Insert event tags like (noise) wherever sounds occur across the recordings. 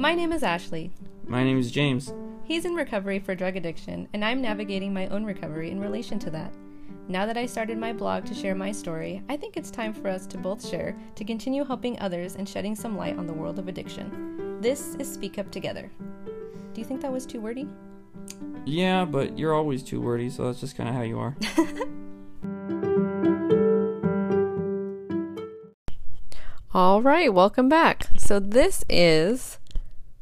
My name is Ashley. My name is James. He's in recovery for drug addiction, and I'm navigating my own recovery in relation to that. Now that I started my blog to share my story, I think it's time for us to both share to continue helping others and shedding some light on the world of addiction. This is Speak Up Together. Do you think that was too wordy? Yeah, but you're always too wordy, so that's just kind of how you are. (laughs) All right, welcome back. So, this is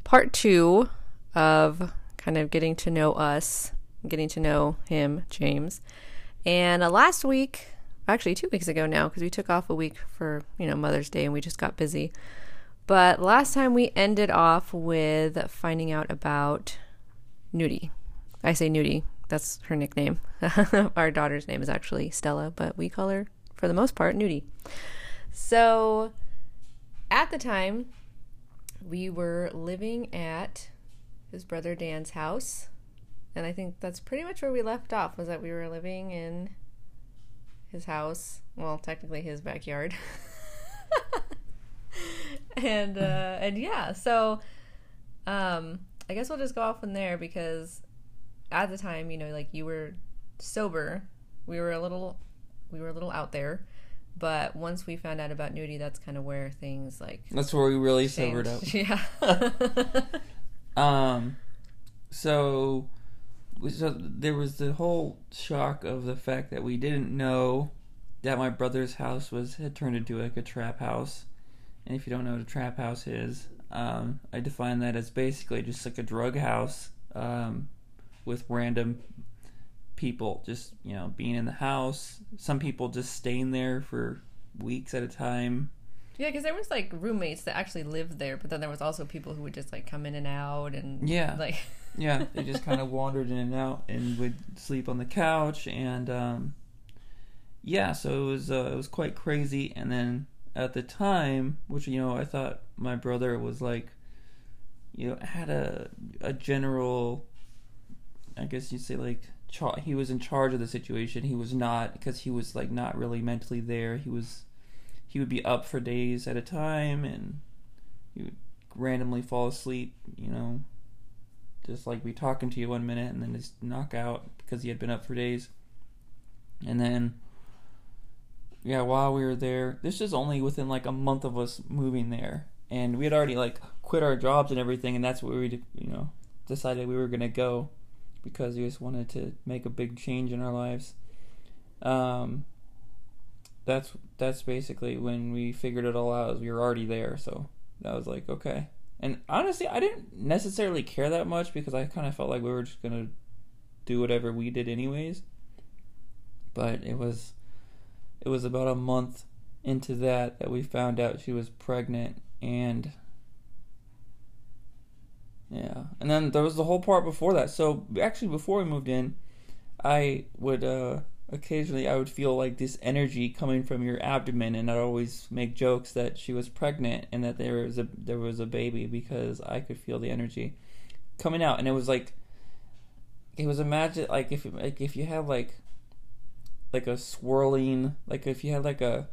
part two of kind of getting to know us, getting to know him, James. And uh, last week, actually two weeks ago now, because we took off a week for, you know, Mother's Day and we just got busy. But last time we ended off with finding out about Nudie. I say Nudie, that's her nickname. (laughs) Our daughter's name is actually Stella, but we call her, for the most part, Nudie. So at the time, we were living at his brother Dan's house. And I think that's pretty much where we left off was that we were living in his house. Well, technically his backyard. (laughs) and uh and yeah, so um I guess we'll just go off from there because at the time, you know, like you were sober. We were a little we were a little out there. But once we found out about nudie, that's kind of where things like That's where we really changed. sobered up. (laughs) Yeah. (laughs) Um, so, so there was the whole shock of the fact that we didn't know that my brother's house was had turned into like a trap house. And if you don't know what a trap house is, um, I define that as basically just like a drug house um, with random people just you know being in the house. Some people just staying there for weeks at a time. yeah, because there was like roommates that actually lived there, but then there was also people who would just like come in and out and Yeah. like (laughs) yeah, they just kind of wandered in and out and would sleep on the couch and um, yeah, so it was uh, it was quite crazy. And then at the time, which you know, I thought my brother was like, you know, had a a general, I guess you'd say like char- he was in charge of the situation. He was not because he was like not really mentally there. He was he would be up for days at a time and he would randomly fall asleep. You know, just like be talking to you one minute and then just knock out because he had been up for days. And then, yeah, while we were there, this is only within like a month of us moving there, and we had already like quit our jobs and everything, and that's where we, you know, decided we were gonna go because we just wanted to make a big change in our lives. Um, that's that's basically when we figured it all out. We were already there, so that was like okay. And honestly, I didn't necessarily care that much because I kind of felt like we were just gonna do whatever we did anyways. But it was it was about a month into that that we found out she was pregnant and yeah. And then there was the whole part before that. So actually before we moved in, I would uh occasionally I would feel like this energy coming from your abdomen and I'd always make jokes that she was pregnant and that there was a there was a baby because I could feel the energy coming out and it was like it was imagine like if like if you had like like a swirling like if you had like a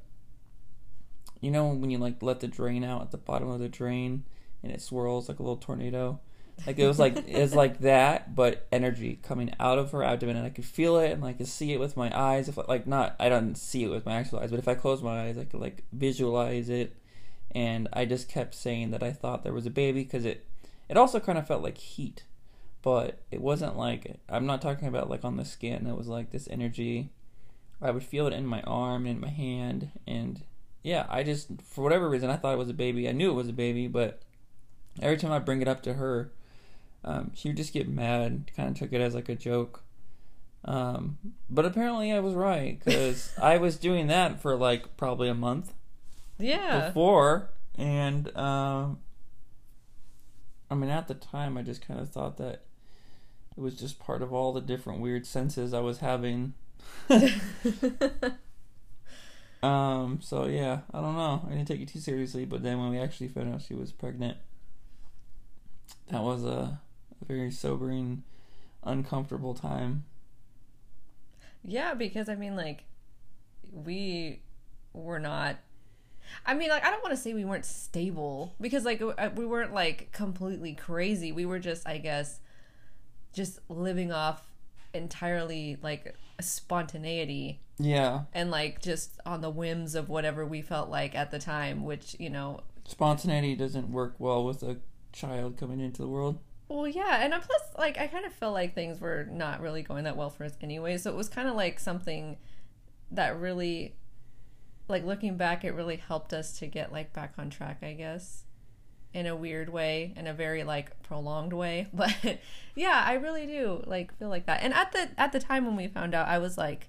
you know when you like let the drain out at the bottom of the drain and it swirls like a little tornado like it was like it was like that but energy coming out of her abdomen and i could feel it and i could see it with my eyes. If like not i don't see it with my actual eyes but if i close my eyes i could like visualize it. And i just kept saying that i thought there was a baby because it it also kind of felt like heat. But it wasn't like i'm not talking about like on the skin. It was like this energy. I would feel it in my arm and in my hand and yeah i just for whatever reason i thought it was a baby. I knew it was a baby but every time i bring it up to her um, she would just get mad kind of took it as like a joke. Um, but apparently i was right because (laughs) i was doing that for like probably a month yeah. before and um, i mean at the time i just kind of thought that it was just part of all the different weird senses i was having. (laughs) Um so yeah i don't know. I didn't take it too seriously but then when we actually found out she was pregnant that was a, a very sobering uncomfortable time Yeah, because I mean, like, we were not. I mean, like, I don't want to say we weren't stable because, like, uh, we weren't like completely crazy. We were just, I guess, just living off entirely like spontaneity Yeah, and like just on the whims of whatever we felt like at the time, which, you know, spontaneity doesn't work well with a child coming into the world. Well, yeah, and uh, plus, like, I kind of felt like things were not really going that well for us anyway. So it was kind of like something that really, like, looking back, it really helped us to get like back on track, I guess, in a weird way, in a very like prolonged way. (laughs) But yeah, I really do like feel like that. And at the at the time when we found out, I was like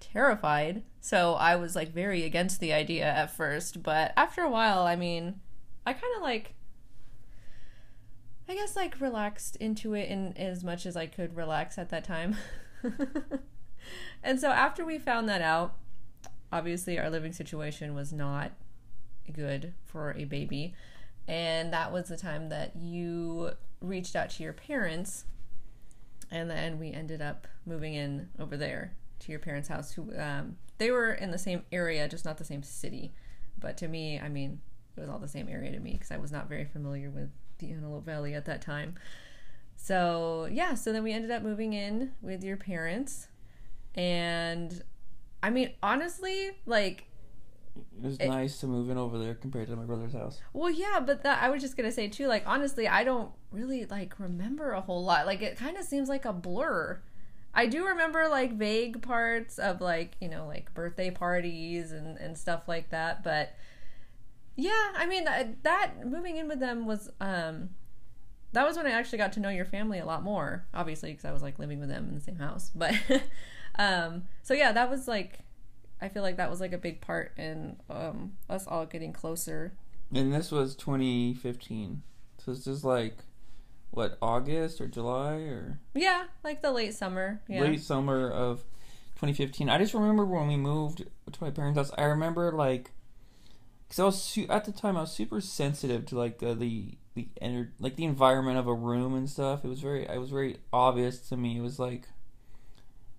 terrified. So I was like very against the idea at first, but after a while, I mean, I kind of like I guess like relaxed into it in as much as I could relax at that time. (laughs) and so after we found that out, obviously our living situation was not good for a baby. And that was the time that you reached out to your parents. And then we ended up moving in over there to your parents' house. Who um, they were in the same area, just not the same city. But to me, I mean, it was all the same area to me because I was not very familiar with the Antelope Valley at that time. So, yeah, so then we ended up moving in with your parents. And I mean, honestly, like, It was It- nice to move in over there compared to my brother's house. well, yeah, but that I was just gonna say too. Like, honestly, I don't really like remember a whole lot. Like, it kind of seems like a blur. I do remember like vague parts of like you know like birthday parties and and stuff like that, but yeah, I mean that, that moving in with them was um that was when I actually got to know your family a lot more. Obviously, because I was like living with them in the same house, (laughs) but um so yeah, that was like I feel like that was like a big part in um us all getting closer And this was 2015. So this is like, what, August or July or Yeah, like the late summer. Yeah. late summer of 2015. I just remember when we moved to my parents' house. I remember like, because I was su- at the time I was super sensitive to like the the the ener- like the environment of a room and stuff. It was very it was very obvious to me. It was like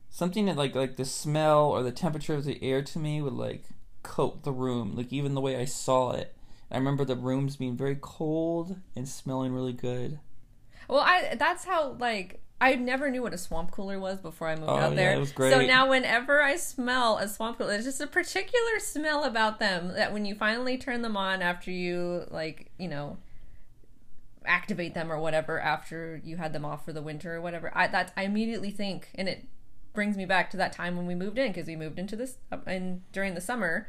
something that like like the smell or the temperature of the air to me would like coat the room. Like even the way I saw it. I remember the rooms being very cold and smelling really good. Well, I that's how like I never knew what a swamp cooler was before I moved Oh, out yeah, there. it was great. So now whenever I smell a swamp cooler, there's just a particular smell about them that when you finally turn them on after you like, you know, activate them or whatever after you had them off for the winter or whatever. I that's I immediately think and it brings me back to that time when we moved in because we moved into this and during the summer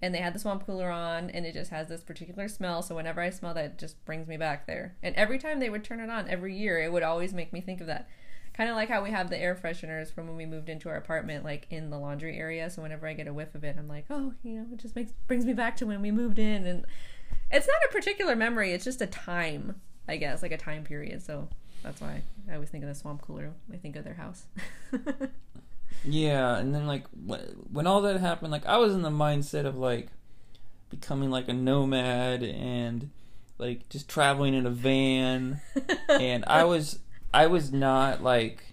and they had the swamp cooler on and it just has this particular smell. So whenever i smell that it just brings me back there. And every time they would turn it on every year it would always make me think of that. Kind of like how we have the air fresheners from when we moved into our apartment like in the laundry area. So whenever i get a whiff of it i'm like oh you know it just makes brings me back to when we moved in. And it's not a particular memory it's just a time i guess like a time period. So that's why i always think of the swamp cooler. I think of their house (laughs) Yeah, and then like wh- when all that happened, like I was in the mindset of like becoming like a nomad and like just traveling in a van, (laughs) and I was I was not like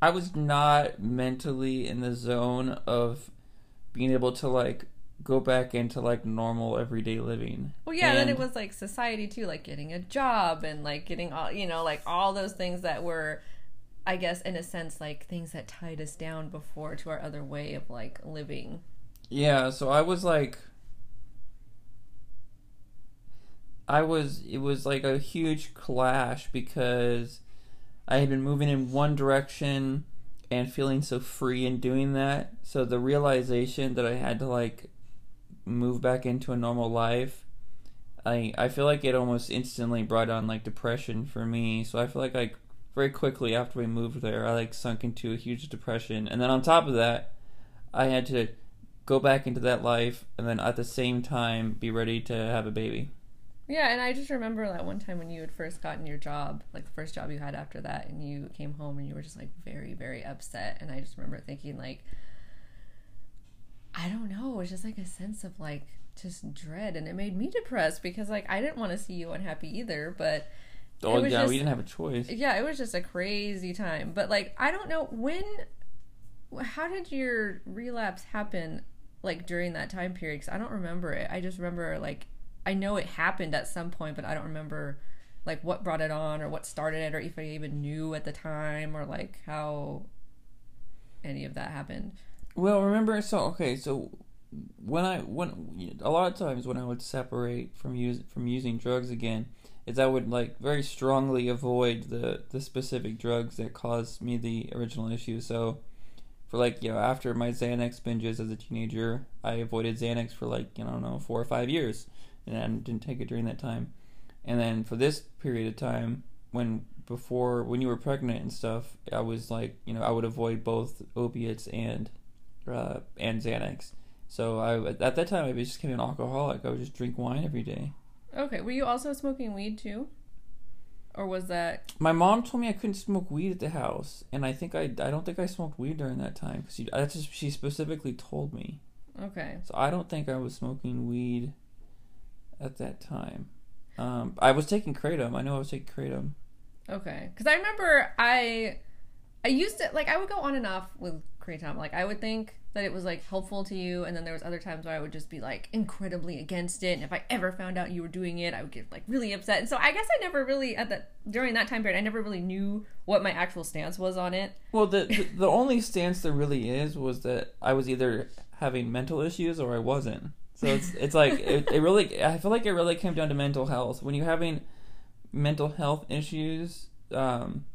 I was not mentally in the zone of being able to like go back into like normal everyday living. Well, yeah, then it was like society too, like getting a job and like getting all, you know, like all those things that were, I guess, in a sense, like things that tied us down before to our other way of like living. Yeah, so I was like I was it was like a huge clash because I had been moving in one direction and feeling so free in doing that. So the realization that I had to like move back into a normal life, I I feel like it almost instantly brought on like depression for me. So I feel like like very quickly after we moved there, I like sunk into a huge depression. And then on top of that, I had to go back into that life and then at the same time be ready to have a baby. Yeah, and I just remember that one time when you had first gotten your job, like the first job you had after that, and you came home and you were just like very, very upset. And I just remember thinking, like, I don't know, it was just like a sense of like just dread, and it made me depressed because like I didn't want to see you unhappy either, but Oh yeah, just- we didn't have a choice. yeah, it was just a crazy time. But like, I don't know when. How did your relapse happen? like during that time period because I don't remember it. I just remember like I know it happened at some point, but I don't remember like what brought it on or what started it or if I even knew at the time or like how any of that happened. Well, remember, so okay, so when I when a lot of times when I would separate from use from using drugs again, is I would like very strongly avoid the the specific drugs that caused me the original issue. So for like you know after my Xanax binges as a teenager, I avoided Xanax for like you know, I don't know four or five years, and I didn't take it during that time. And then for this period of time, when before when you were pregnant and stuff, I was like you know I would avoid both opiates and uh, and Xanax. So I at that time I was just became an alcoholic. I would just drink wine every day. Okay, were you also smoking weed too? Or was that My mom told me I couldn't smoke weed at the house, and I think I I don't think I smoked weed during that time because that's just she specifically told me. okay? So I don't think I was smoking weed at that time. Um, I was taking kratom. I know I was taking kratom. Okay, because I remember I I used to like I would go on and off with kratom. Like I would think that it was like helpful to you, and then there was other times where I would just be like incredibly against it. And if I ever found out you were doing it, I would get like really upset. And so I guess I never really at that during that time period I never really knew what my actual stance was on it. Well, the, the the only stance there really is was that I was either having mental issues or I wasn't. So it's it's like (laughs) it, it really I feel like it really came down to mental health. When you're having mental health issues, um,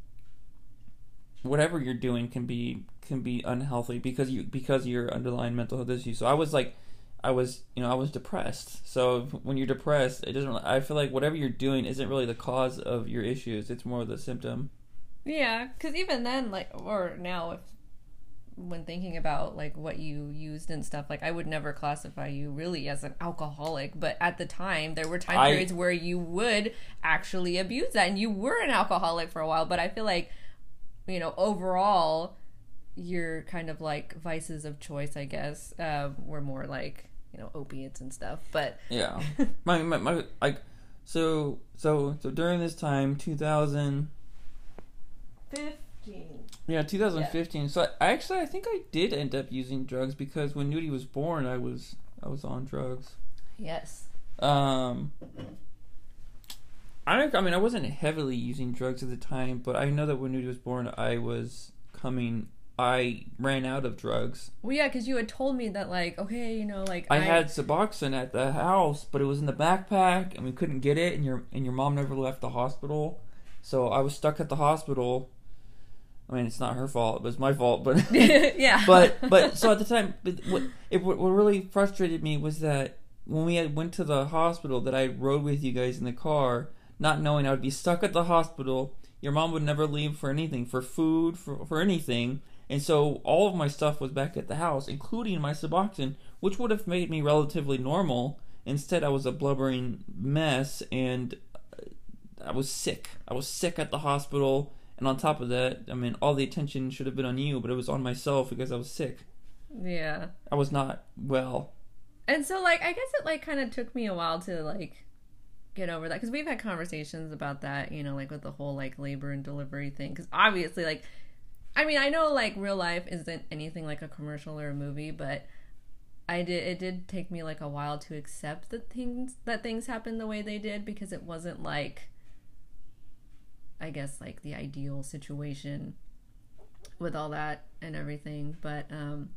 whatever you're doing can be can be unhealthy because you because of your underlying mental health issues. So I was like, I was you know I was depressed. So when you're depressed, it doesn't. I feel like whatever you're doing isn't really the cause of your issues. It's more the symptom. Yeah, because even then, like, or now, if when thinking about like what you used and stuff, like I would never classify you really as an alcoholic, but at the time there were time I- periods where you would actually abuse that, and you were an alcoholic for a while. But I feel like, you know, overall, your kind of like vices of choice, I guess, uh, were more like you know opiates and stuff. But Yeah. (laughs) my, my my like so so so during this time 2015. yeah 2015 so I, actually I think I did end up using drugs because when Nudie was born I was I was on drugs Yes. um I I mean I wasn't heavily using drugs at the time but I know that when Nudie was born I was coming I ran out of drugs Well, yeah, because you had told me that, like, okay, you know, like I had Suboxone at the house, but it was in the backpack, and we couldn't get it. And your and your mom never left the hospital, so I was stuck at the hospital. I mean, it's not her fault; it was my fault. But (laughs) (laughs) yeah, but but so at the time, but what it what really frustrated me was that when we had went to the hospital, that I rode with you guys in the car, not knowing I would be stuck at the hospital. Your mom would never leave for anything, for food, for for anything. And so all of my stuff was back at the house, including my Suboxone, which would have made me relatively normal. Instead, I was a blubbering mess, and uh, I was sick. I was sick at the hospital, and on top of that, I mean, all the attention should have been on you, but it was on myself because I was sick. yeah. I was not well. And so, like, I guess it like kind of took me a while to like get over that because we've had conversations about that, you know, like with the whole like labor and delivery thing. Because obviously, like, I mean, I know like real life isn't anything like a commercial or a movie, but I did. It did take me like a while to accept that things that things happened the way they did because it wasn't like, I guess, like the ideal situation with all that and everything. But um,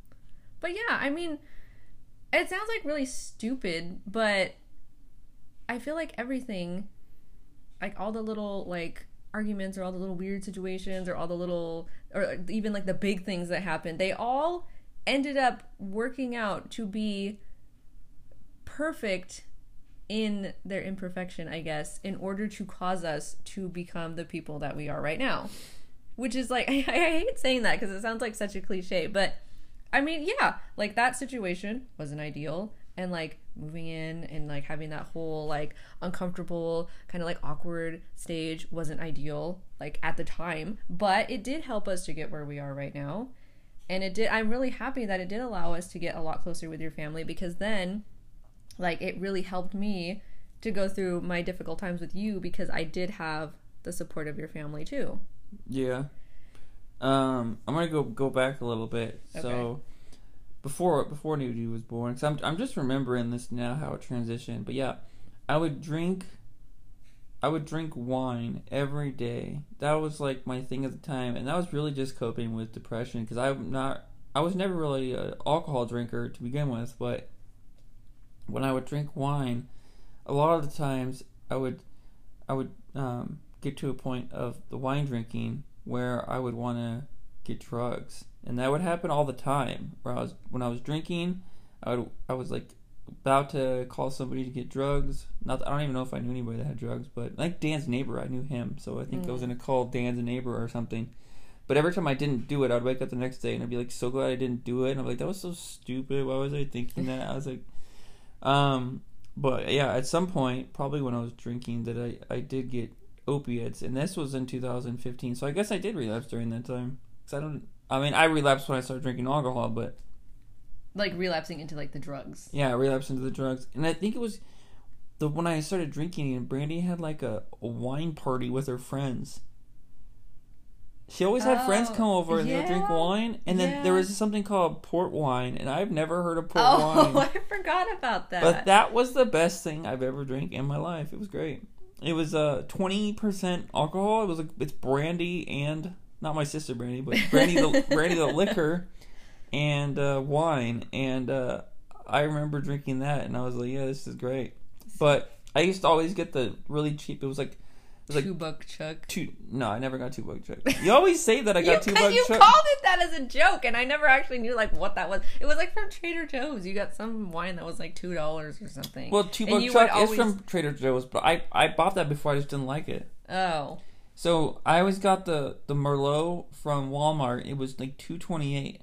but yeah, I mean it sounds like really stupid, but I feel like everything, like all the little like arguments or all the little weird situations or all the little or even like the big things that happened, they all ended up working out to be perfect in their imperfection, I guess, in order to cause us to become the people that we are right now. Which is like (laughs) I, I hate saying that because it sounds like such a cliche, but I mean, yeah, like that situation wasn't ideal. And like moving in and like having that whole like uncomfortable, kind of like awkward stage wasn't ideal, like at the time. But it did help us to get where we are right now. And it did, I'm really happy that it did allow us to get a lot closer with your family because then, like, it really helped me to go through my difficult times with you because I did have the support of your family too. Yeah. Um, I'm gonna go go back a little bit. So, before before Nudie was born. Cause I'm I'm just remembering this now how it transitioned. But yeah, I would drink. I would drink wine every day. That was like my thing at the time, and that was really just coping with depression. Because I'm not. I was never really an alcohol drinker to begin with, but when I would drink wine, a lot of the times I would, I would um, get to a point of the wine drinking where I would want to get drugs, and that would happen all the time. Where I was when I was drinking, I would I was like about to call somebody to get drugs. Not I don't even know if I knew anybody that had drugs, but like Dan's neighbor, I knew him, so I think I was gonna call Dan's neighbor or something. But every time I didn't do it, I'd wake up the next day and I'd be like so glad I didn't do it. And I'm like, that was so stupid. Why was I thinking that? I was like, um, but yeah, at some point, probably when I was drinking, that I I did get opiates, and this was in 2015. So I guess I did relapse during that time. Cause I don't. I mean, I relapsed when I started drinking alcohol, but Like relapsing into like the drugs. yeah, I relapsed into the drugs, and I think it was the when I started drinking, and Brandy had like a, a wine party with her friends. She always had friends Oh, come over and they would drink yeah, wine, and then there yeah. was something called port wine, and I've never heard of port Oh, (laughs) wine. I forgot about that. But that was the best thing I've ever drank in my life. It was great. It was uh twenty percent alcohol. It was like it's brandy and not my sister brandy, but (laughs) brandy the brandy the liquor and uh, wine. And uh, I remember drinking that, and I was like, yeah, this is great. But I used to always get the really cheap. It was like it was like two buck chuck. two. No, I never got two buck chuck. You always say that I You, got two buck you chuck. You called it that as a joke, and I never actually knew like what that was. It was like from Trader Joe's. You got some wine that was like two dollars or something. well, two And buck you chuck is from Trader Joe's, but I I bought that before. I just didn't like it. Oh, So I always got the the Merlot from Walmart. It was like two twenty eight,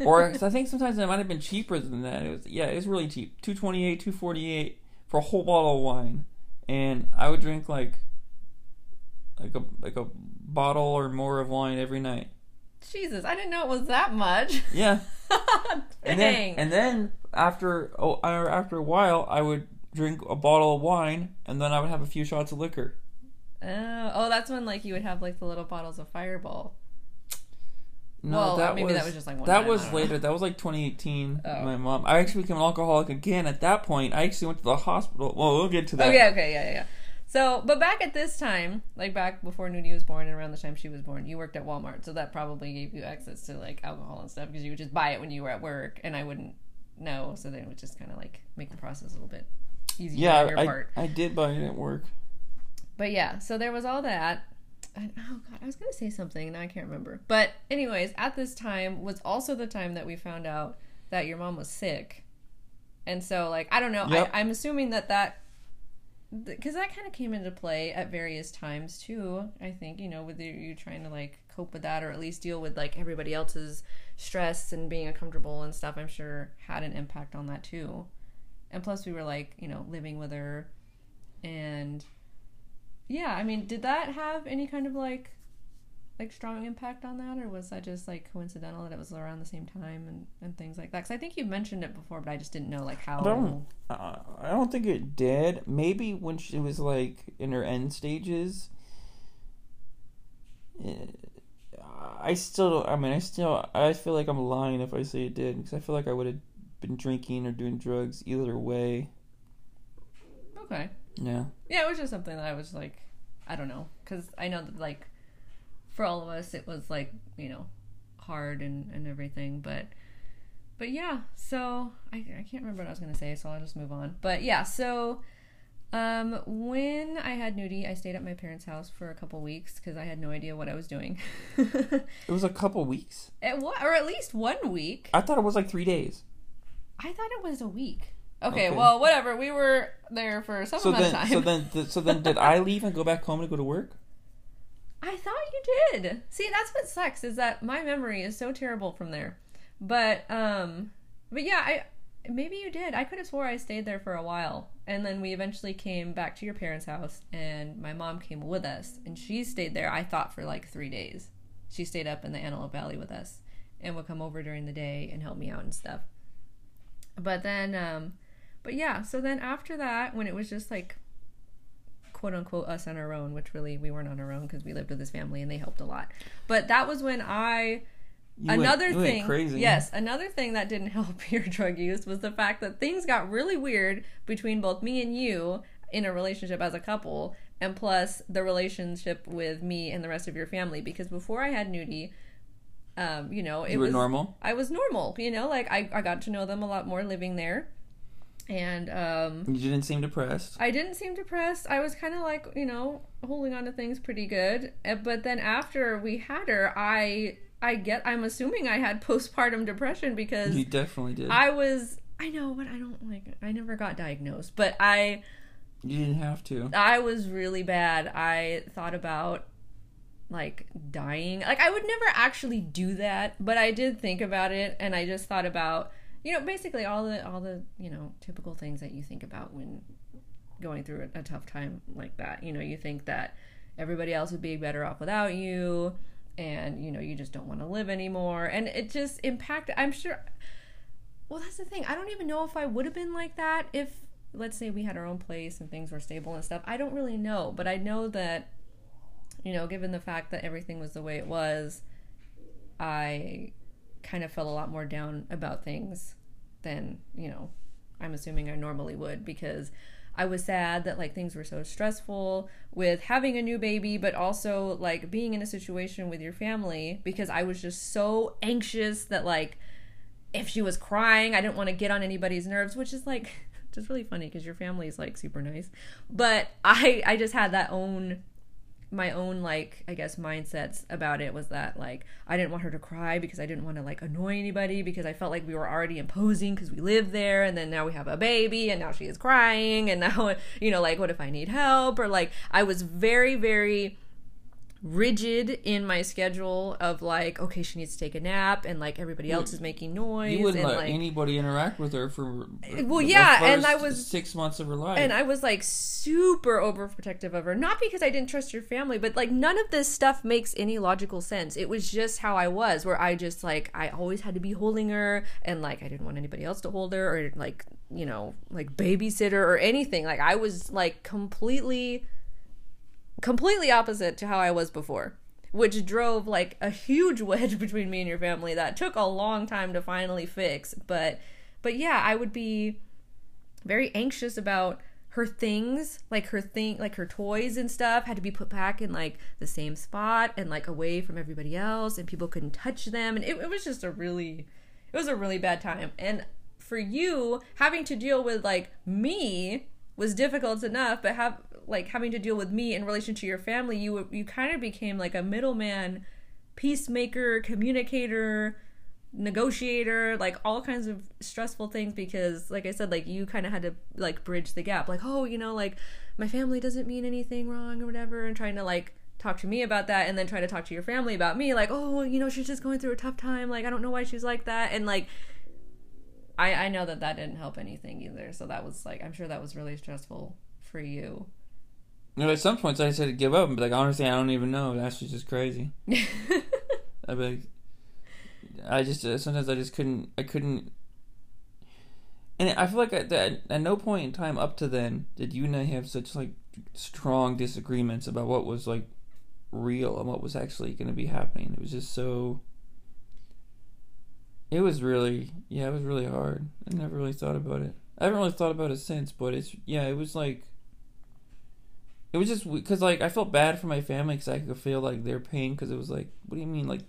(laughs) or I think sometimes it might have been cheaper than that. It was yeah, it was really cheap, two twenty eight, two forty eight for a whole bottle of wine, and I would drink like like a like a bottle or more of wine every night. Jesus! I didn't know it was that much. Yeah, Dang. (laughs) and then and then after oh after a while, I would drink a bottle of wine, and then I would have a few shots of liquor. Oh, oh, that's when like you would have like the little bottles of Fireball. No, Well, that maybe was, that was just, like, one that time, was don't know. later. That was like 2018. Oh. My mom. I actually became an alcoholic again. At that point, I actually went to the hospital. Well, we'll get to that. Okay, okay, yeah, yeah, yeah. So, but back at this time, like back before Nudie was born and around the time she was born, you worked at Walmart, so that probably gave you access to like alcohol and stuff because you would just buy it when you were at work, and I wouldn't know, so then it would just kind of like make the process a little bit easier Yeah, I. I did buy it at work. But yeah, so there was all that. And, oh god, I was gonna say something now I can't remember. But anyways, at this time was also the time that we found out that your mom was sick, and so like I don't know, Yep. I, I'm assuming that that because that kind of came into play at various times too. I think you know with you, you trying to like cope with that or at least deal with like everybody else's stress and being uncomfortable and stuff. I'm sure had an impact on that too. And plus, we were like you know living with her, and yeah, I mean, did that have any kind of like like strong impact on that, or was that just like coincidental that it was around the same time and, and things like that? Because I think you mentioned it before, but I just didn't know like how. I don't. Uh, I don't think it did. Maybe when she was like in her end stages. eh, I still. I mean, I still. I feel like I'm lying if I say it did because I feel like I would have been drinking or doing drugs either way. Okay. Yeah. Yeah, it was just something that I was like, I don't know, because I know that like for all of us it was like you know hard and and everything, but but yeah. So I I can't remember what I was gonna say, so I'll just move on. But yeah, so. Um, when I had Nudie, I stayed at my parents' house for a couple weeks because I had no idea what I was doing. (laughs) It was a couple weeks. What, or at least one week. I thought it was like three days. I thought it was a week. Okay, Okay. well, whatever. We were there for some So amount then, of time. so then, (laughs) th- so then, did I leave and go back home to go to work? I thought you did. See, that's what sucks is that my memory is so terrible from there. But um but yeah, I maybe you did. I could have swore I stayed there for a while. And then we eventually came back to your parents' house and my mom came with us and she stayed there I thought for like 3 days. She stayed up in the Antelope Valley with us and would come over during the day and help me out and stuff. But then um but yeah, so then after that when it was just like quote unquote us on our own, which really we weren't on our own because we lived with this family and they helped a lot. But that was when I You another went thing crazy. yes another thing that didn't (laughs) help your drug use was the fact that things got really weird between both me and you in a relationship as a couple and plus the relationship with me and the rest of your family because before i had nudie um, you know it You was normal. i was normal you know like I, I got to know them a lot more living there and um You didn't seem depressed. I didn't seem depressed. I was kind of like, you know, holding on to things pretty good. Uh, But then after we had her, I I get I'm assuming I had (laughs) postpartum depression because You definitely did. I was I know, but I don't like I never got diagnosed, but I you didn't have to. I was really bad. I thought about like dying. Like I would never actually do that, but I did think about it and I just thought about, you know, basically all the all the, you know, typical things that you think about when going through a, a tough time like that. You know, you think that everybody else would be better off without you and you know, you just don't want to live anymore and it just impacted I'm sure well, that's the thing. I don't even know if I would have been like that if, let's say, we had our own place and things were stable and stuff. I don't really know, but I know that, you know, given the fact that everything was the way it was, I kind of felt a lot more down about things than, you know, I'm assuming I normally would because I was sad that like things were so stressful with having a new baby, but also like being in a situation with your family because I was just so anxious that like if she was crying, I didn't want to get on anybody's nerves, which is like (laughs) just really funny because your family is like super nice. But I I just had that own my own like I guess mindsets about it was that like I didn't want her to cry because I didn't want to like annoy anybody because I felt like we were already imposing because we live there and then now we have a baby and now she is crying and now (laughs) you know like what if I need help? Or like I was very very rigid in my schedule of like okay she needs to take a nap and like everybody else is making noise You wouldn't and let like anybody interact with her for uh, Well, the yeah, and I was- six months of her life. and I was like super overprotective of her. Not because I didn't trust your family, but like none of this stuff makes any logical sense. It was just how I was, where I just like I always had to be holding her, and like I didn't want anybody else to hold her or like you know like babysitter or anything. Like I was like completely, completely opposite to how I was before. Which drove like a huge (laughs) wedge between me and your family that took a long time to finally fix. But, but yeah, I would be very anxious about her things like her thing like her toys and stuff had to be put back in like the same spot and like away from everybody else and people couldn't touch them and it, it was just a really it was a really bad time and for you having to deal with like me was difficult enough but have like having to deal with me in relation to your family you you kind of became like a middleman peacemaker communicator negotiator like all kinds of stressful things because like i said like you kind of had to like bridge the gap. Like oh you know like my family doesn't mean anything wrong or whatever and trying to like talk to me about that and then try to talk to your family about me like oh you know she's just going through a tough time like i don't know why she's like that and like i i know that that didn't help anything either so that was like i'm sure that was really stressful for you You know, at some points, I said to give up and be like, honestly, I don't even know. That's just crazy. (laughs) I'd be like, I just uh, sometimes I just couldn't. I couldn't. And I feel like at, that, at no point in time up to then did you and I have such like strong disagreements about what was like real and what was actually going to be happening. It was just so. It was really, yeah, it was really hard. I never really thought about it. I haven't really thought about it since, but it's yeah, it was like. It was just because like I felt bad for my family because I could feel like their pain because it was like, what do you mean like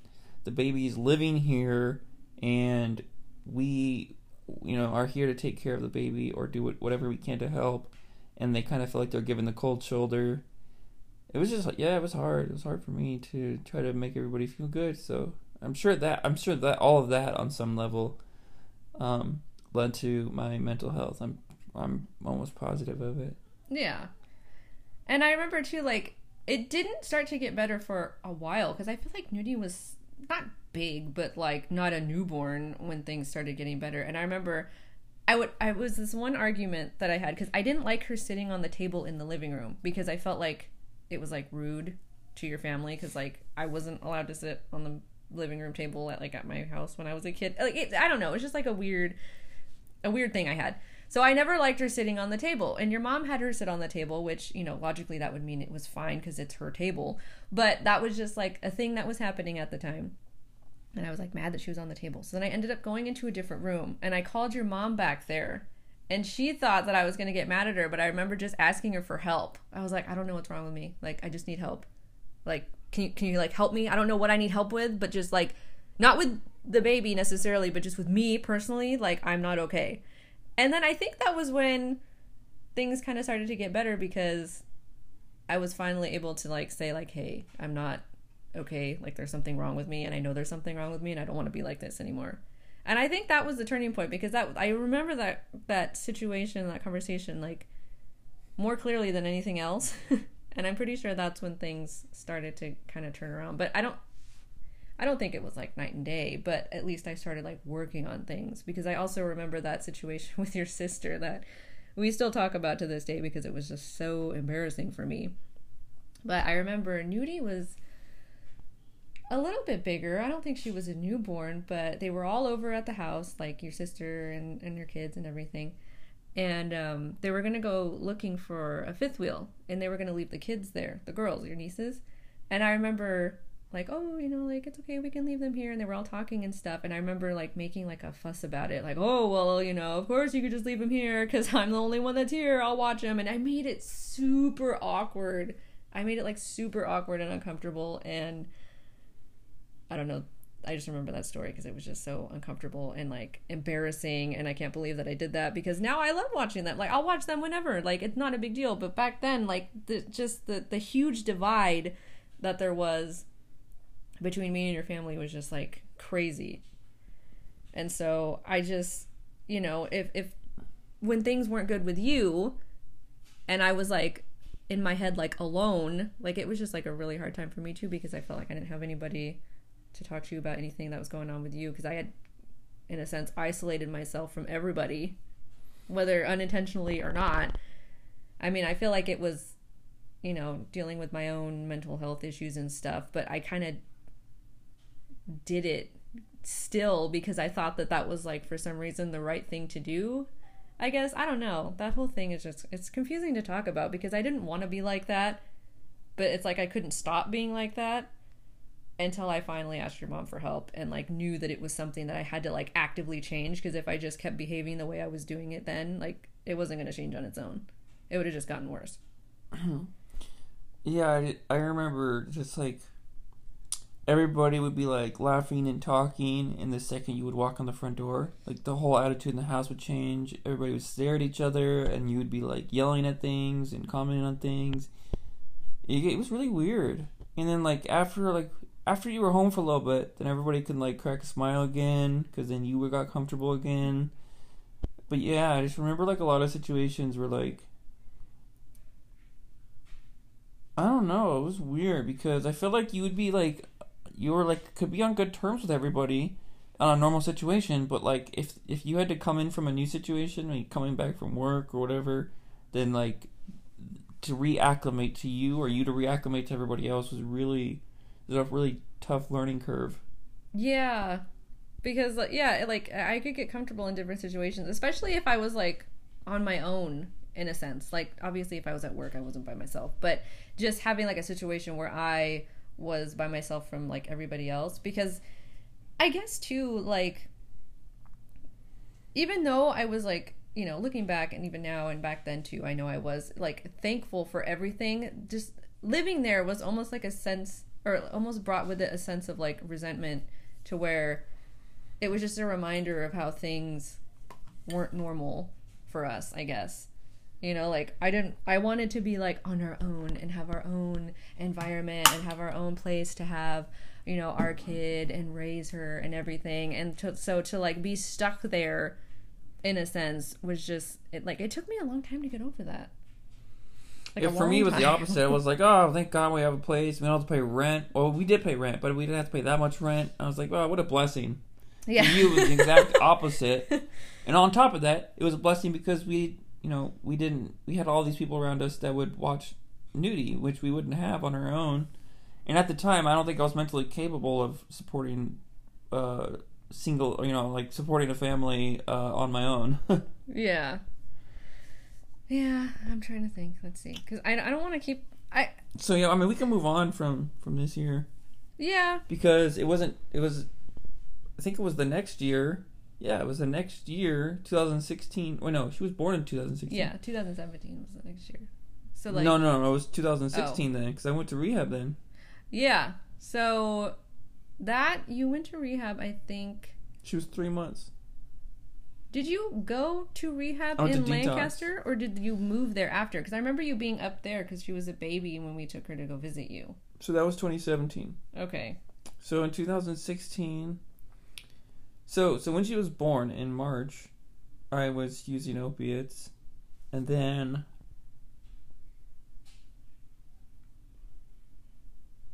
the baby's living here and we you know are here to take care of the baby or do whatever we can to help and they kind of feel like they're given the cold shoulder. It was just like yeah it was hard. It was hard for me to try to make everybody feel good so i'm sure that i'm sure that all of that on some level um led to my mental health. I'm i'm almost positive of it. Yeah. And I remember too, like, it didn't start to get better for a while because I feel like Nudie was not big, but like not a newborn when things started getting better. And I remember I would, I was this one argument that I had because I didn't like her sitting on the table in the living room because I felt like it was like rude to your family because like I wasn't allowed to sit on the living room table at like at my house when I was a kid. Like, it, I don't know. It's just like a weird, a weird thing I had. So I never liked her sitting on the table. And your mom had her sit on the table, which, you know, logically that would mean it was fine because it's her table. But that was just like a thing that was happening at the time. And I was like mad that she was on the table. So then I ended up going into a different room and I called your mom back there. And she thought that I was going to get mad at her, but I remember just asking her for help. I was like, I don't know what's wrong with me. Like, I just need help. Like, can you, can you like help me? I don't know what I need help with, but just like, not with the baby necessarily, but just with me personally, like, I'm not okay. And then I think that was when things kind of started to get better because I was finally able to like say like, "Hey, I'm not okay. Like there's something wrong with me and I know there's something wrong with me and I don't want to be like this anymore." And I think that was the turning point because that I remember that that situation, that conversation like more clearly than anything else. (laughs) and I'm pretty sure that's when things started to kind of turn around. But I don't I don't think it was like night and day, but at least I started like working on things because I also remember that situation (laughs) with your sister that we still talk about to this day because it was just so embarrassing for me. But I remember Nudie was a little bit bigger. I don't think she was a newborn, but they were all over at the house, like your sister and, and your kids and everything. And um, they were going to go looking for a fifth wheel, and they were going to leave the kids there, the girls, your nieces. And I remember like, oh, you know, like it's okay, we can leave them here. And they were all talking and stuff. And I remember like making like a fuss about it, like, oh, well, you know, of course you could just leave them here because I'm the only one that's here. I'll watch them. And I made it super awkward. I made it like super awkward and uncomfortable. And I don't know. I just remember that story because it was just so uncomfortable and like embarrassing. And I can't believe that I did that because now I love watching them. Like I'll watch them whenever. Like it's not a big deal. But back then, like the just the the huge divide that there was between me and your family was just like crazy. And so I just, you know, if if when things weren't good with you and I was like in my head like alone, like it was just like a really hard time for me too because I felt like I didn't have anybody to talk to you about anything that was going on with you because I had in a sense isolated myself from everybody whether unintentionally or not. I mean, I feel like it was you know, dealing with my own mental health issues and stuff, but I kind of did it still because I thought that that was like for some reason the right thing to do. I guess I don't know. That whole thing is just it's confusing to talk about because I didn't want to be like that, but it's like I couldn't stop being like that until I finally asked your mom for help and like knew that it was something that I had to like actively change because if I just kept behaving the way I was doing it then, like it wasn't going to change on its own. It would have just gotten worse. (clears throat) yeah, I, I remember just like everybody would be like laughing and talking and the second you would walk on the front door like the whole attitude in the house would change. Everybody would stare at each other and you would be like yelling at things and commenting on things. It, was really weird. And then like after like after you were home for a little bit then everybody could like crack a smile again because then you got comfortable again. But yeah i just remember like a lot of situations where like I don't know. It was weird because I feel like you would be like you were like could be on good terms with everybody on a normal situation, but like if if you had to come in from a new situation, like coming back from work or whatever, then like to reacclimate to you or you to reacclimate to everybody else was really was a really tough learning curve. Yeah. Because yeah, like I could get comfortable in different situations, especially if I was like on my own in a sense. Like obviously if I was at work, I wasn't by myself, but just having like a situation where I was by myself from like everybody else. Because I guess too like even though I was like you know looking back and even now and back then too I know I was like thankful for everything just living there was almost like a sense or almost brought with it a sense of like resentment to where it was just a reminder of how things weren't normal for us I guess you know like i didn't i wanted to be like on our own and have our own environment and have our own place to have you know our kid and raise her and everything and to, so to like be stuck there in a sense was just it like it took me a long time to get over that like yeah, for me, it was the opposite. I was like, oh, thank God we have a place. We don't have to pay rent. Well, we did pay rent, but we didn't have to pay that much rent. I was like, wow, what a blessing. Yeah. For you, it was the exact (laughs) opposite. and on top of that, it was a blessing because we you know, we didn't we had all these people around us that would watch nudie, which we wouldn't have on our own. And at the time, I don't think I was mentally capable of supporting uh single, you know, like supporting a family uh on my own. (laughs) yeah. Yeah, I'm trying to think. Let's see, because I, I don't want to keep I. So yeah, I mean, we can move on from from this year. Yeah. Because it wasn't. It was I think it was the next year. Yeah, it was the next year, 2016. Wait, no, she was born in 2016. Yeah, 2017 was the next year. So like no, no, no, it was 2016 then, because I went to rehab then. Yeah. So that you went to rehab, I think. She was three months. Did you go to rehab in to. Lancaster or did you move there after? Because I remember you being up there because she was a baby when we took her to go visit you. So that was 2017. Okay. So in 2016, so so when she was born in March, I was using opiates, and then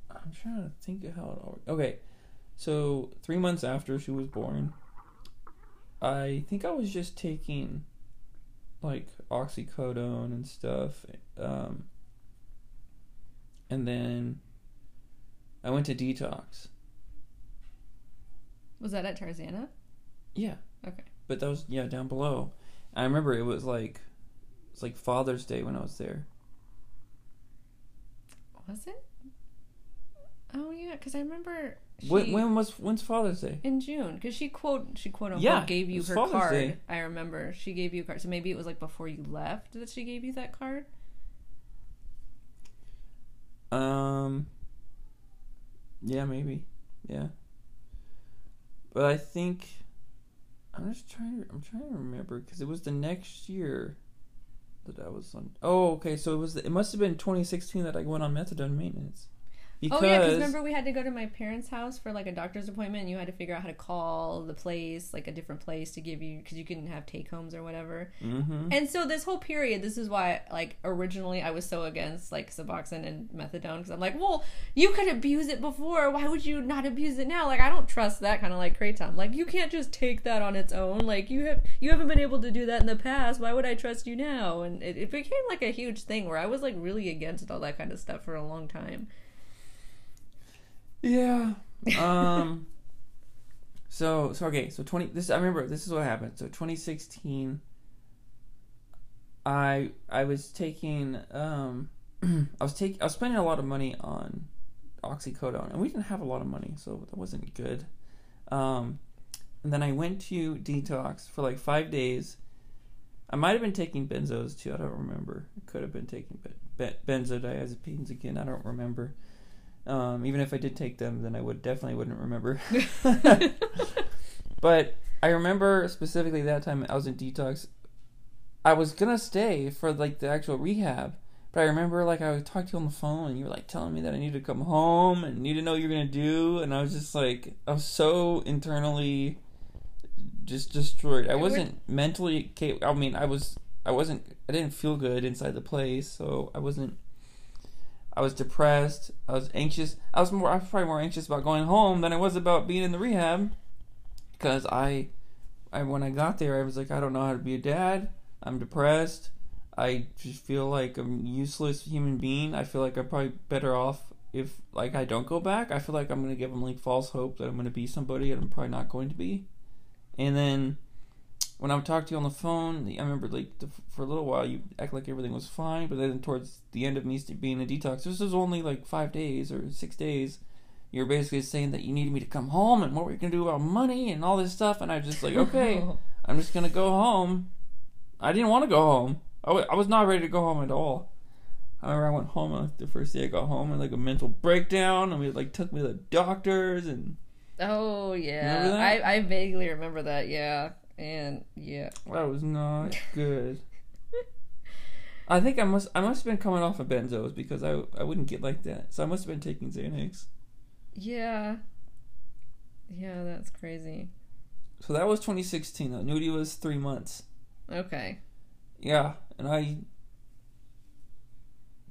I'm trying to think of how it all. Okay, so three months after she was born, I think I was just taking like oxycodone and stuff, um, and then I went to detox. Was that at Tarzana? Yeah. Okay. But that was yeah down below. I remember it was like it's like Father's Day when I was there. Was it? Oh yeah, because I remember she, When, when was when's Father's Day? in June because she quote she quote unquote Yeah, gave you her Father's card. Day. I remember she gave you a card. So maybe it was like before you left that she gave you that card. Um. Yeah, maybe. Yeah. But I think I'm just trying. To, I'm trying to remember because it was the next year that I was on. Oh, okay. So it was. It must have been 2016 that I went on methadone maintenance. Because oh yeah, because remember we had to go to my parents' house for like a doctor's appointment, and you had to figure out how to call the place, like a different place, to give you because you couldn't have take homes or whatever. hmm And so this whole period, this is why, like, originally I was so against like Suboxone and methadone because I'm like, well, you could abuse it before. Why would you not abuse it now? Like, I don't trust that kind of like kratom. Like, you can't just take that on its own. Like, you have you haven't been able to do that in the past. Why would I trust you now? And it, it became like a huge thing where I was like really against all that kind of stuff for a long time. Yeah. (laughs) Um. so so okay. So twenty. This I remember. This is what happened. So twenty sixteen. I I was taking um (clears throat) I was taking I was spending a lot of money on oxycodone and we didn't have a lot of money so that wasn't good. Um, and then I went to detox for like five days. I might have been taking benzos too. I don't remember. I could have been taking be- be- benzodiazepines again. I don't remember. Um, even if I did take them, then I would definitely wouldn't remember. (laughs) (laughs) but I remember specifically that time I was in detox. I was gonna stay for like the actual rehab, but I remember like I talked to you on the phone and you were like telling me that I need to come home and need to know what you're gonna do, and I was just like I was so internally just destroyed. I wasn't mentally. I mean, I was. I wasn't. I didn't feel good inside the place, so I wasn't. I was depressed. I was anxious. I was more. I was probably more anxious about going home than I was about being in the rehab, because I, I when I got there, I was like, I don't know how to be a dad. I'm depressed. I just feel like I'm a useless human being. I feel like I'm probably better off if like I don't go back. I feel like I'm gonna give them like false hope that I'm gonna be somebody and I'm probably not going to be. And then when I would talk to you on the phone, I remember like the, for a little while you act like everything was fine, but then towards the end of me being a detox, this was only like five days or six days. You're basically saying that you needed me to come home and what were you gonna do about money and all this stuff, and I was just like, okay, (laughs) I'm just gonna go home. I didn't want to go home. I I was not ready to go home at all. I remember I went home uh, the first day I got home and like a mental breakdown, and we like took me to the doctors and Oh yeah, I I vaguely remember that. Yeah, and yeah. That was not good. (laughs) I think I must I must have been coming off of benzos because I I wouldn't get like that. So I must have been taking Xanax. Yeah. Yeah, that's crazy. So that was 2016. though. Nudie was three months. Okay. Yeah, and I.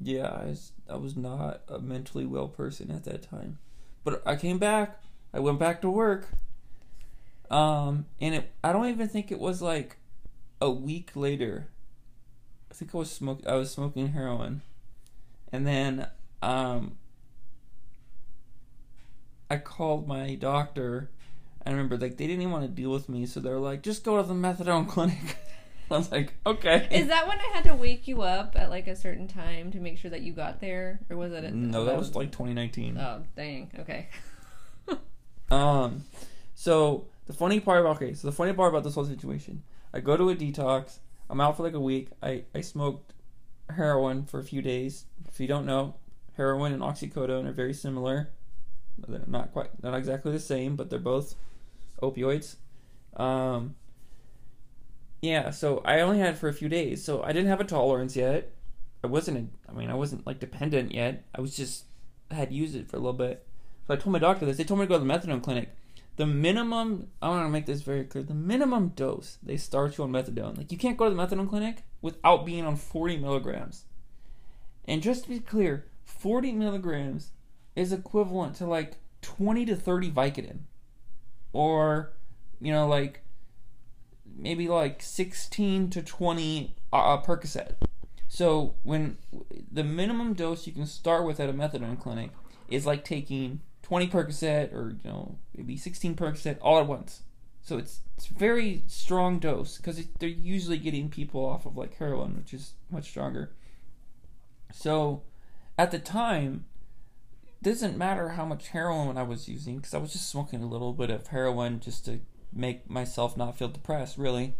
Yeah, I was, I was not a mentally well person at that time, but I came back. I went back to work. Um, and it I don't even think it was like a week later. I think I was smoke I was smoking heroin, and then um. I called my doctor. I remember like they didn't even want to deal with me, so they were like, "Just go to the methadone (laughs) clinic." I was like, "Okay." Is that when I had to wake you up at like a certain time to make sure that you got there, or was it? At, no, that was like 2019. Oh dang. Okay. (laughs) Um, So the funny part about okay, so the funny part about this whole situation, I go to a detox. I'm out for like a week. I I smoked heroin for a few days. If you don't know, heroin and oxycodone are very similar. They're not quite, not exactly the same, but they're both opioids. Um, yeah, so I only had for a few days, so I didn't have a tolerance yet. I wasn't, I mean, I wasn't like dependent yet. I was just I had used it for a little bit. So I told my doctor this. They told me to go to the methadone clinic. The minimum, I want to make this very clear. The minimum dose they start you on methadone. Like you can't go to the methadone clinic without being on 40 milligrams. And just to be clear, 40 milligrams is equivalent to like 20 to 30 Vicodin. Or, you know, like maybe like 16 to 20 uh, Percocet. So when the minimum dose you can start with at a methadone clinic is like taking 20 Percocet or you know maybe 16 Percocet all at once. So it's it's very strong dose because they're usually getting people off of like heroin, which is much stronger. So at the time, doesn't matter how much heroin I was using because I was just smoking a little bit of heroin just to make myself not feel depressed. Really,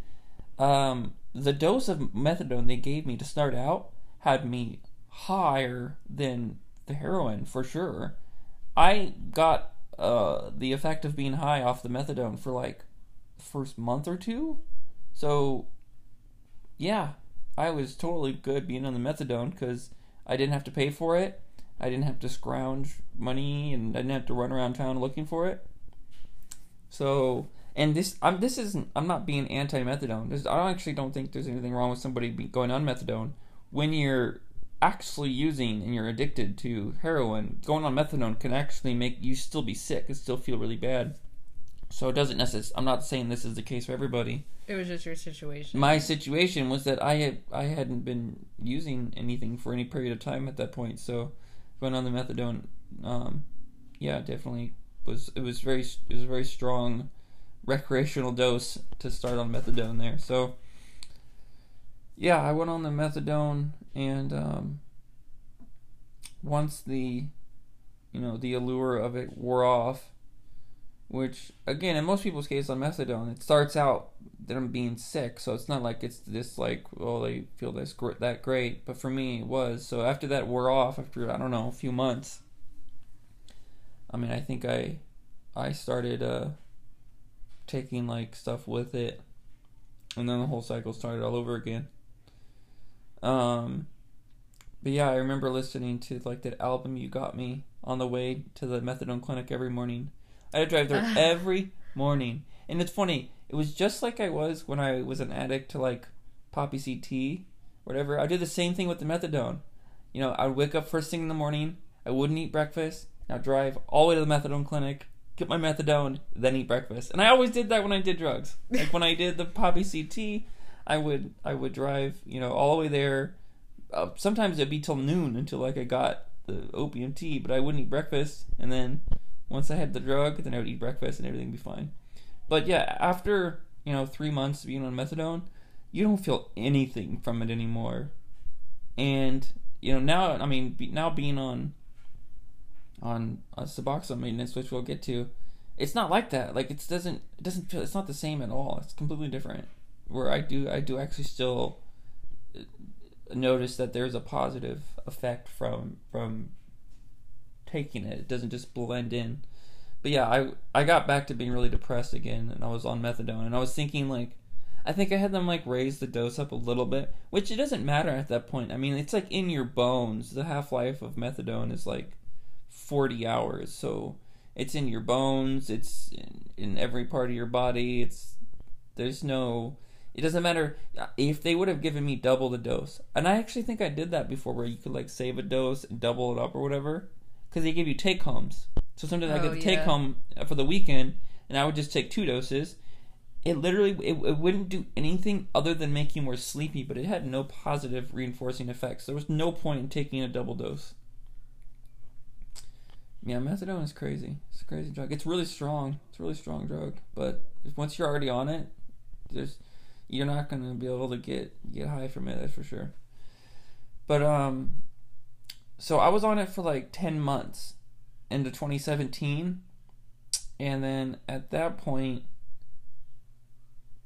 um, the dose of methadone they gave me to start out had me higher than the heroin for sure. I got uh, the effect of being high off the methadone for like first month or two. So, yeah, I was totally good being on the methadone because I didn't have to pay for it. I didn't have to scrounge money and I didn't have to run around town looking for it. So, and this, I'm this isn't. I'm not being anti-methadone. This, I actually don't think there's anything wrong with somebody going on methadone when you're actually using and you're addicted to heroin. Going on methadone can actually make you still be sick and still feel really bad. So it doesn't necessarily. I'm not saying this is the case for everybody. It was just your situation. My situation was that I had I hadn't been using anything for any period of time at that point. So going on the methadone, um, yeah, definitely was. It was very it was a very strong recreational dose to start on methadone there. So yeah, I went on the methadone and um, once the you know the allure of it wore off, which again in most people's case on methadone, it starts out them being sick, so it's not like it's this like oh they feel this gr- that great, but for me it was. So after that wore off, after I don't know a few months, I mean I think I I started uh taking like stuff with it, and then the whole cycle started all over again. Um, but yeah, I remember listening to like that album you got me on the way to the methadone clinic every morning. I had to drive there (sighs) every morning, and it's funny. It was just like I was when I was an addict to like poppy seed tea, whatever. I did the same thing with the methadone. You know, I would wake up first thing in the morning. I wouldn't eat breakfast. Now drive all the way to the methadone clinic, get my methadone, then eat breakfast. And I always did that when I did drugs. Like when I did the poppy seed tea, I would I would drive, you know, all the way there. Uh, sometimes it'd be till noon until like I got the opium tea, but I wouldn't eat breakfast. And then once I had the drug, then I would eat breakfast and everything would be fine. But yeah, after you know three months being on methadone, you don't feel anything from it anymore. And you know now, I mean, now being on on a Suboxone maintenance, which we'll get to, it's not like that. Like it doesn't it doesn't feel it's not the same at all. It's completely different. Where I do I do actually still uh, notice that there's a positive effect from from taking it. It doesn't just blend in. But yeah, I I got back to being really depressed again, and I was on methadone, and I was thinking like. I think I had them like raise the dose up a little bit, which it doesn't matter at that point. I mean, it's like in your bones. The half life of methadone is like 40 hours. So it's in your bones, it's in, in every part of your body. It's there's no it doesn't matter uh, if they would have given me double the dose. And I actually think I did that before where you could like save a dose and double it up or whatever cuz they give you take homes. So sometimes oh, I get oh, the take home uh, for the weekend and I would just take two doses. It literally it, it wouldn't do anything other than make you more sleepy, but it had no positive reinforcing effects. There was no point in taking a double dose. Yeah, methadone is crazy. It's a crazy drug. It's really strong. It's a really strong drug. But once you're already on it, there's you're not gonna be able to get get high from it. That's for sure. But um, so I was on it for like ten months into 2017, and then at that point,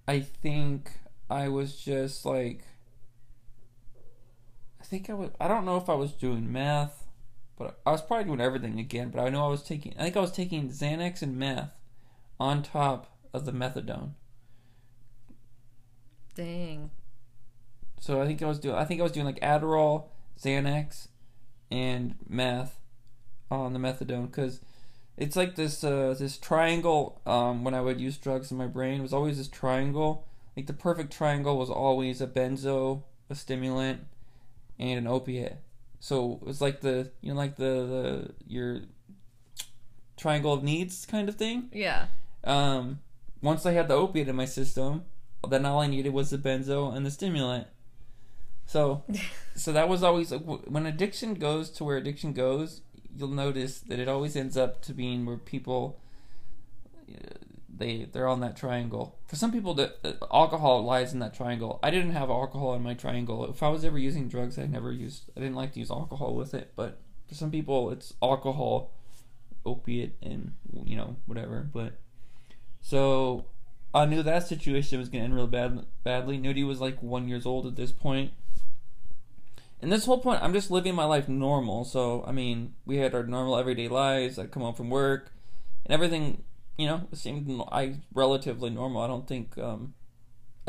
I think I was just like, I think I was. I don't know if I was doing math, but I was probably doing everything again. But I know I was taking. I think I was taking Xanax and meth on top of the methadone. Dang. So I think I was doing. I think I was doing like Adderall, Xanax, and meth on the methadone because it's like this uh, this triangle. Um, when I would use drugs in my brain, it was always this triangle. Like the perfect triangle was always a benzo, a stimulant, and an opiate. So it was like the you know like the the your triangle of needs kind of thing. Yeah. Um, once I had the opiate in my system, then all I needed was the benzo and the stimulant. So, (laughs) so that was always when addiction goes to where addiction goes. You'll notice that it always ends up to being where people they they're on that triangle. For some people, the uh, alcohol lies in that triangle. I didn't have alcohol in my triangle. If I was ever using drugs, I never used. I didn't like to use alcohol with it. But for some people, it's alcohol, opiate, and you know whatever. But so I knew that situation was going to end real bad, badly. Nudie was like one years old at this point. And this whole point, I'm just living my life normal. So, I mean, we had our normal everyday lives. I'd come home from work, and everything, you know, seemed I relatively normal. I don't think um,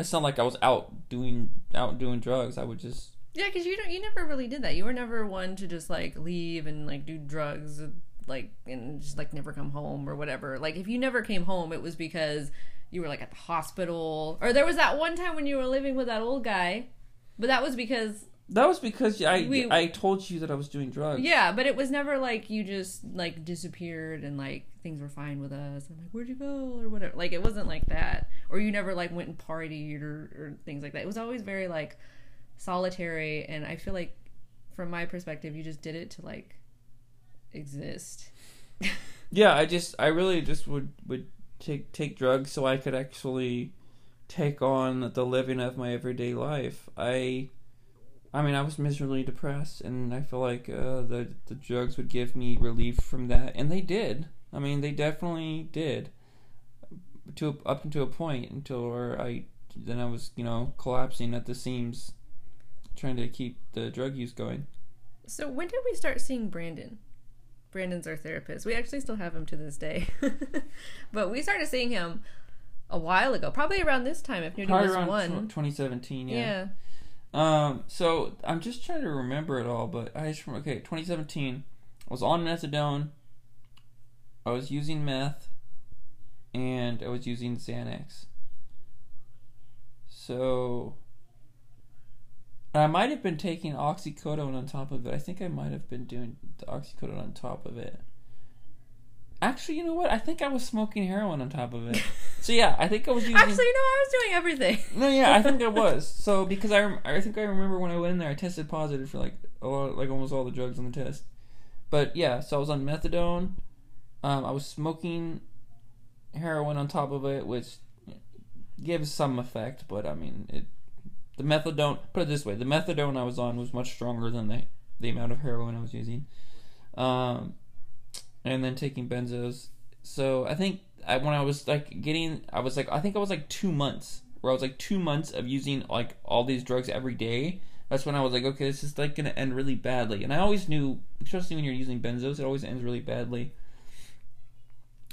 I sound like I was out doing out doing drugs. I would just yeah, because you don't you never really did that. You were never one to just like leave and like do drugs, like and just like never come home or whatever. Like if you never came home, it was because you were like at the hospital, or there was that one time when you were living with that old guy, but that was because that was because I we, I told you that I was doing drugs. Yeah, but it was never like you just like disappeared and like things were fine with us. I'm like, where'd you go or whatever. Like it wasn't like that, or you never like went and partied or or things like that. It was always very like solitary, and I feel like from my perspective, you just did it to like exist. (laughs) yeah, I just I really just would would take take drugs so I could actually take on the living of my everyday life. I I mean, I was miserably depressed, and I feel like uh, the the drugs would give me relief from that, and they did. I mean, they definitely did. To up until a point, until I then I was you know collapsing at the seams, trying to keep the drug use going. So when did we start seeing Brandon? Brandon's our therapist. We actually still have him to this day, (laughs) but we started seeing him a while ago, probably around this time. If Nudie was one, 2017. Yeah. yeah. Um, so I'm just trying to remember it all, but I just remember, okay, 2017. I was on methadone. I was using meth, and I was using Xanax. So I might have been taking oxycodone on top of it. I think I might have been doing the oxycodone on top of it. Actually, you know what? I think I was smoking heroin on top of it. (laughs) So yeah, I think I was using. Actually, no, I was doing everything. (laughs) no, yeah, I think I (laughs) was. So because I, I think I remember when I went in there, I tested positive for like a lot, like almost all the drugs on the test. But yeah, so I was on methadone. Um, I was smoking heroin on top of it, which gives some effect, but I mean, it. The methadone. Put it this way: the methadone I was on was much stronger than the the amount of heroin I was using. Um, and then taking benzos. So I think I, when I was like getting, I was like, I think I was like two months where I was like two months of using like all these drugs every day. That's when I was like, okay, this is like gonna end really badly. And I always knew, especially when you're using benzos, it always ends really badly.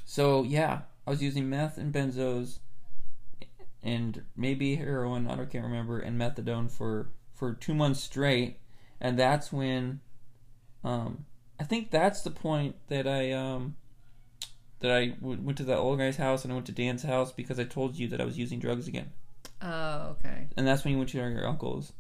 So yeah, I was using meth and benzos, and maybe heroin. I don't can't remember, and methadone for for two months straight, and that's when, um, I think that's the point that I um that I w- went to that old guy's house and I went to Dan's house because I told you that I was using drugs again. Oh, okay. And that's when you went to your uncle's.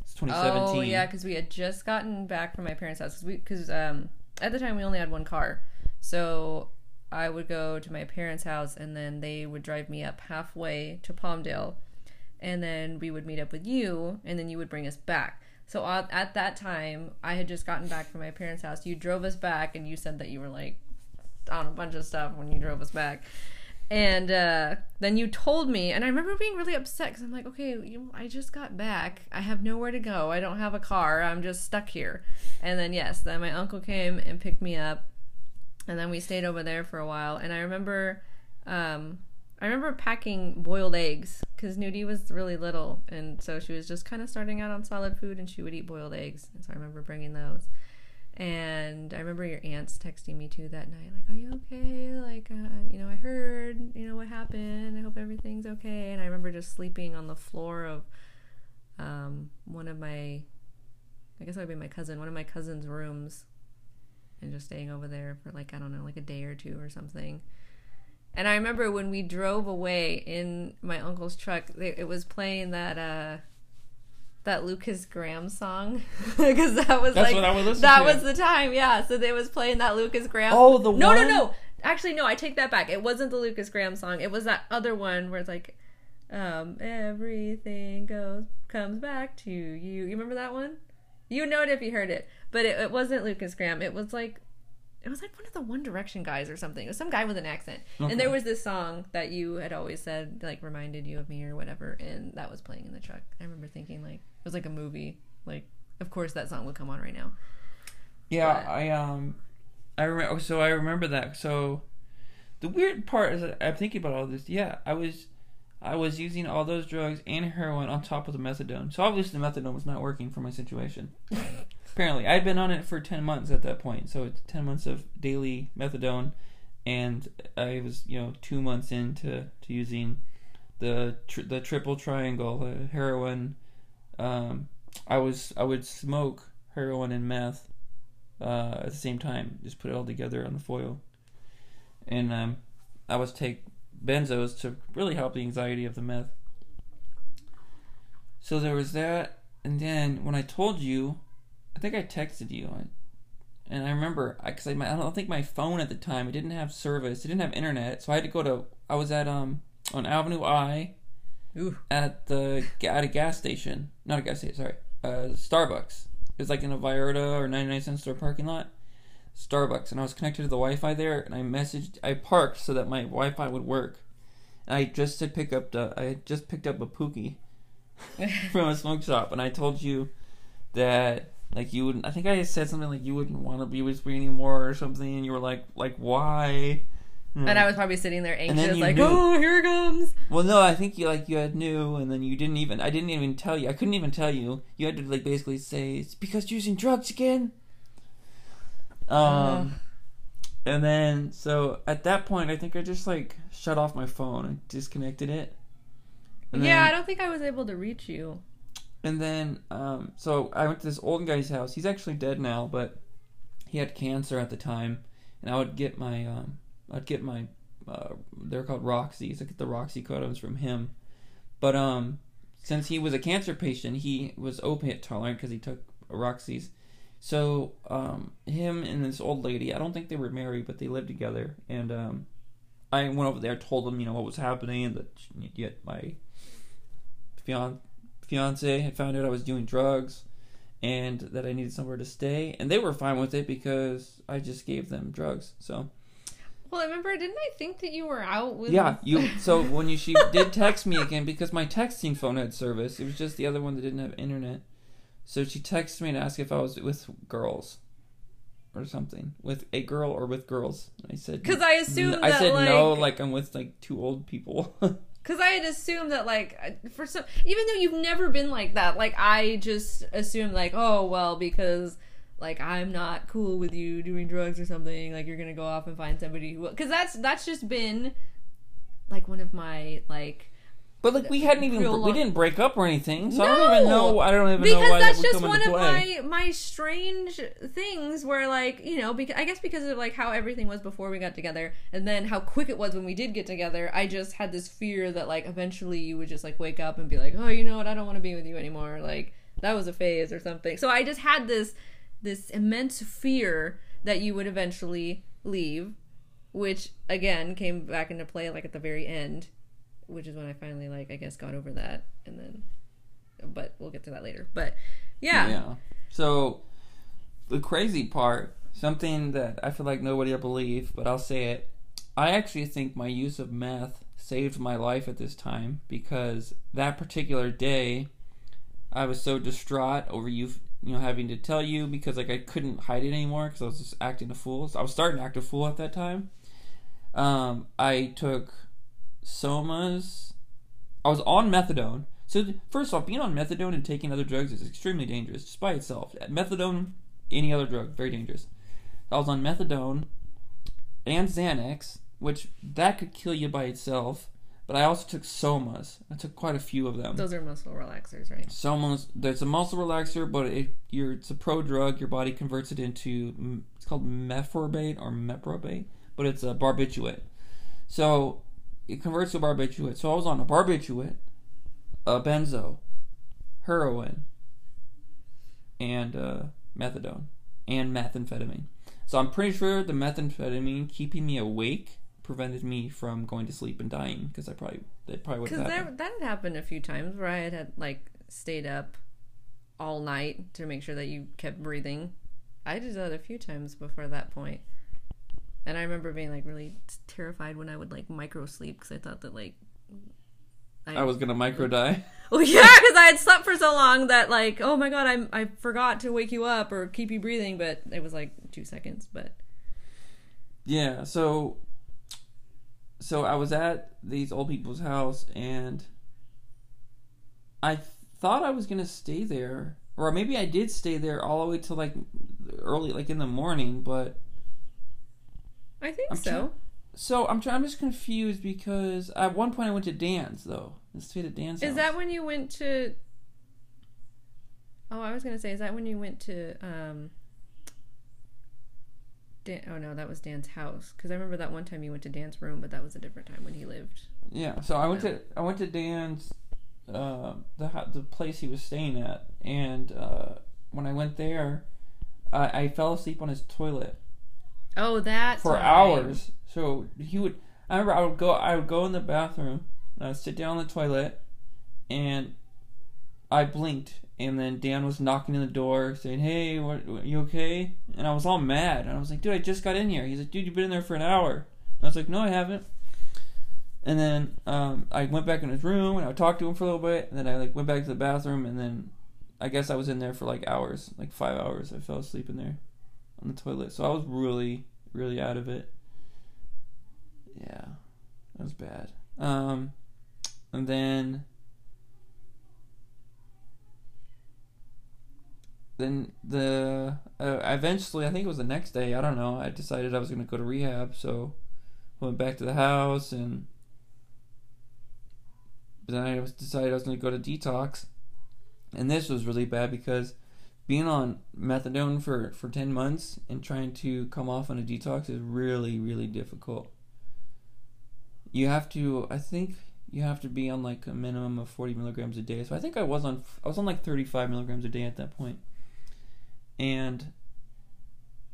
It's 2017. Oh yeah, because we had just gotten back from my parents' house because we because um at the time we only had one car, so I would go to my parents' house and then they would drive me up halfway to Palmdale, and then we would meet up with you and then you would bring us back. So at that time, I had just gotten back from my parents' house. You drove us back, and you said that you were like on a bunch of stuff when you drove us back. And uh, then you told me, and I remember being really upset because I'm like, okay, you, I just got back. I have nowhere to go. I don't have a car. I'm just stuck here. And then, yes, then my uncle came and picked me up. And then we stayed over there for a while. And I remember, um, I remember packing boiled eggs because Nudie was really little, and so she was just kind of starting out on solid food, and she would eat boiled eggs. And so I remember bringing those. And I remember your aunts texting me too that night, like, "Are you okay? Like, uh, you know, I heard, you know, what happened. I hope everything's okay." And I remember just sleeping on the floor of um, one of my, I guess it would be my cousin, one of my cousin's rooms, and just staying over there for like I don't know, like a day or two or something. And I remember when we drove away in my uncle's truck, it was playing that uh that Lukas Graham song (laughs) because that was That's like what I would listen that to. was the time, yeah. So they was playing that Lukas Graham. Oh, the no, one? no, no. Actually, no. I take that back. It wasn't the Lukas Graham song. It was that other one where it's like, um, everything goes comes back to you. You remember that one? You know it if you heard it, but it, it wasn't Lukas Graham. It was like. It was like one of the One Direction guys or something. It was some guy with an accent. Okay. And there was this song that you had always said, like, reminded you of me or whatever. And that was playing in the truck. I remember thinking, like, it was like a movie. Like, of course that song would come on right now. Yeah, But- I um, I remember. So I remember that. So the weird part is that I'm thinking about all this. Yeah, I was, I was using all those drugs and heroin on top of the methadone. So obviously the methadone was not working for my situation. (laughs) Apparently, I'd been on it for ten months at that point. So it's ten months of daily methadone, and I was you know two months into to using the the triple triangle, the heroin. Um, I was I would smoke heroin and meth uh, at the same time. Just put it all together on the foil, and um, I was take benzos to really help the anxiety of the meth. So there was that, and then when I told you, I think I texted you, and I remember because I, I, I don't think my phone at the time it didn't have service, it didn't have internet, so I had to go to. I was at um on Avenue I Ooh. at the at a gas station, not a gas station, sorry, uh, Starbucks. It was like in a Vallarta or 99 cent store parking lot. Starbucks, and I was connected to the Wi-Fi there, and I messaged, I parked so that my Wi-Fi would work. And I just had pick up the, I just picked up a pookie (laughs) from a smoke shop, and I told you that like you wouldn't. I think I said something like you wouldn't want to be with me anymore or something, and you were like, like why? And I was probably sitting there anxious, like, knew- oh, here it comes. Well, no, I think you like you had knew, and then you didn't even. I didn't even tell you. I couldn't even tell you. You had to like basically say it's because you're using drugs again. Um, and then so at that point, I think I just like shut off my phone and disconnected it. And yeah, I don't think I was able to reach you. And then um, so I went to this old guy's house. He's actually dead now, but he had cancer at the time, and I would get my um, I'd get my uh, they're called Roxy's. I get the Roxicodones from him, but um, since he was a cancer patient, he was opiate tolerant because he took Roxy's. So um, him and this old lady, I don't think they were married, but they lived together. And um, I went over there, told them you know what was happening, and that yet my fian- fiance had found out I was doing drugs, and that I needed somewhere to stay, and they were fine with it because I just gave them drugs. So. Well, I remember, didn't I think that you were out with? Yeah, you. (laughs) So when you she did text me again because my texting phone had service. It was just the other one that didn't have internet. So she texted me to ask if I was with girls, or something, with a girl or with girls. I said Because I assumed I said like, no, like I'm with like two old people. (laughs) Because I had assumed that, like, uh, for some, even though you've never been like that, like, I just assumed, like, oh, well, because, like, I'm not cool with you doing drugs or something, like, you're gonna go off and find somebody who, because that's that's just been, like, one of my like. But like we hadn't even Real we didn't break up or anything, so I don't even know. I don't even know Because why that's that just one of my my strange things where like you know because I guess because of like how everything was before we got together and then how quick it was when we did get together I just had this fear that like eventually you would just like wake up and be like oh you know what? I don't want to be with you anymore. Like that was a phase or something. So I just had this this immense fear that you would eventually leave which again came back into play like at the very end which is when I finally like I guess got over that and then but we'll get to that later but yeah, Yeah. So the crazy part, something that I feel like nobody will believe, but I'll say it. I actually think my use of meth saved my life at this time because that particular day, I was so distraught over you, you know, having to tell you because like I couldn't hide it anymore because I was just acting a fool. So I was starting to act a fool at that time. Um, I took somas. I was on methadone. So first off, being on methadone and taking other drugs is extremely dangerous just by itself. Uh, methadone, any other drug, very dangerous. I was on methadone and Xanax, which that could kill you by itself. But I also took somas. I took quite a few of them. Those are muscle relaxers, right? Somas. There's a muscle relaxer, but it you're it's a pro drug. Your body converts it into it's called mephrobate or meprobate, but it's a barbiturate. So it converts to barbiturate. So I was on a barbiturate, a benzo, heroin, and uh, methadone, and methamphetamine. So I'm pretty sure the methamphetamine keeping me awake prevented me from going to sleep and dying because I probably that probably would Because that that had happened a few times where I had had like stayed up all night to make sure that you kept breathing. I did that a few times before that point, and I remember being like really terrified when I would like micro sleep because I thought that like I was gonna micro (laughs) die. Well, yeah, because I had slept for so long that like, oh my god, I'm I forgot to wake you up or keep you breathing, but it was like two seconds. But Yeah, so so I was at these old people's house and I thought I was gonna stay there, or maybe I did stay there all the way till like early, like in the morning. But I think I'm so. so I'm trying. I'm just confused because at one point I went to Dan's though. I stayed at Dan's. Is house. that when you went to? Oh, I was gonna say, is that when you went to? um Dan, oh no, that was Dan's house. Because I remember that one time you went to Dan's room, but that was a different time when he lived. Yeah, so I went to I went to Dan's, uh, the the place he was staying at, and uh, when I went there, I, I fell asleep on his toilet Oh, that for time. hours. So he would. I remember I would go. I would go in the bathroom. And I would sit down on the toilet, and I blinked, and then Dan was knocking on the door, saying, "Hey, what? what- You okay?" And I was all mad, and I was like, "Dude, I just got in here." He's like, "Dude, you've been in there for an hour." And I was like, "No, I haven't." And then um, I went back in his room, and I talked to him for a little bit, and then I like went back to the bathroom, and then I guess I was in there for like hours, like five hours. I fell asleep in there on the toilet, so I was really, really out of it. Yeah, that was bad. Um, and then, then the uh, eventually, I think it was the next day. I don't know. I decided I was to go to rehab, so I went back to the house, and then I decided I was to go to detox. And this was really bad because being on methadone for for 10 months and trying to come off on a detox is really really difficult. You have to i think you have to be on like a minimum of 40 milligrams a day. So i think i was on i was on like 35 milligrams a day at that point. And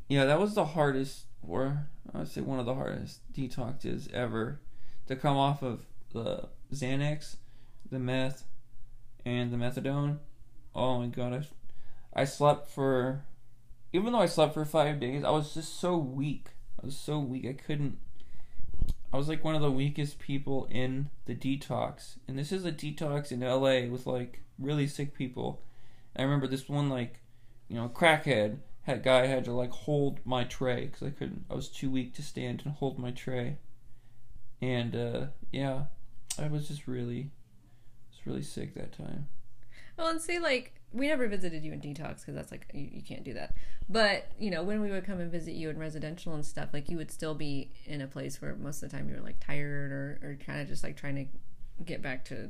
yeah that was the hardest or i would say one of the hardest detoxes ever to come off of the xanax the meth and the methadone. Oh my god i I slept for, even though I slept for five days, I was just so weak. I was so weak. I couldn't. I was like one of the weakest people in the detox, and this is a detox in LA with like really sick people. I remember this one like, you know, crackhead had guy had to like hold my tray because I couldn't. I was too weak to stand and hold my tray, and uh, yeah, I was just really, was really sick that time. Well, and see, like we never visited you in detox because that's like you, you can't do that. But you know, when we would come and visit you in residential and stuff, like you would still be in a place where most of the time you were like tired or or kind of just like trying to get back to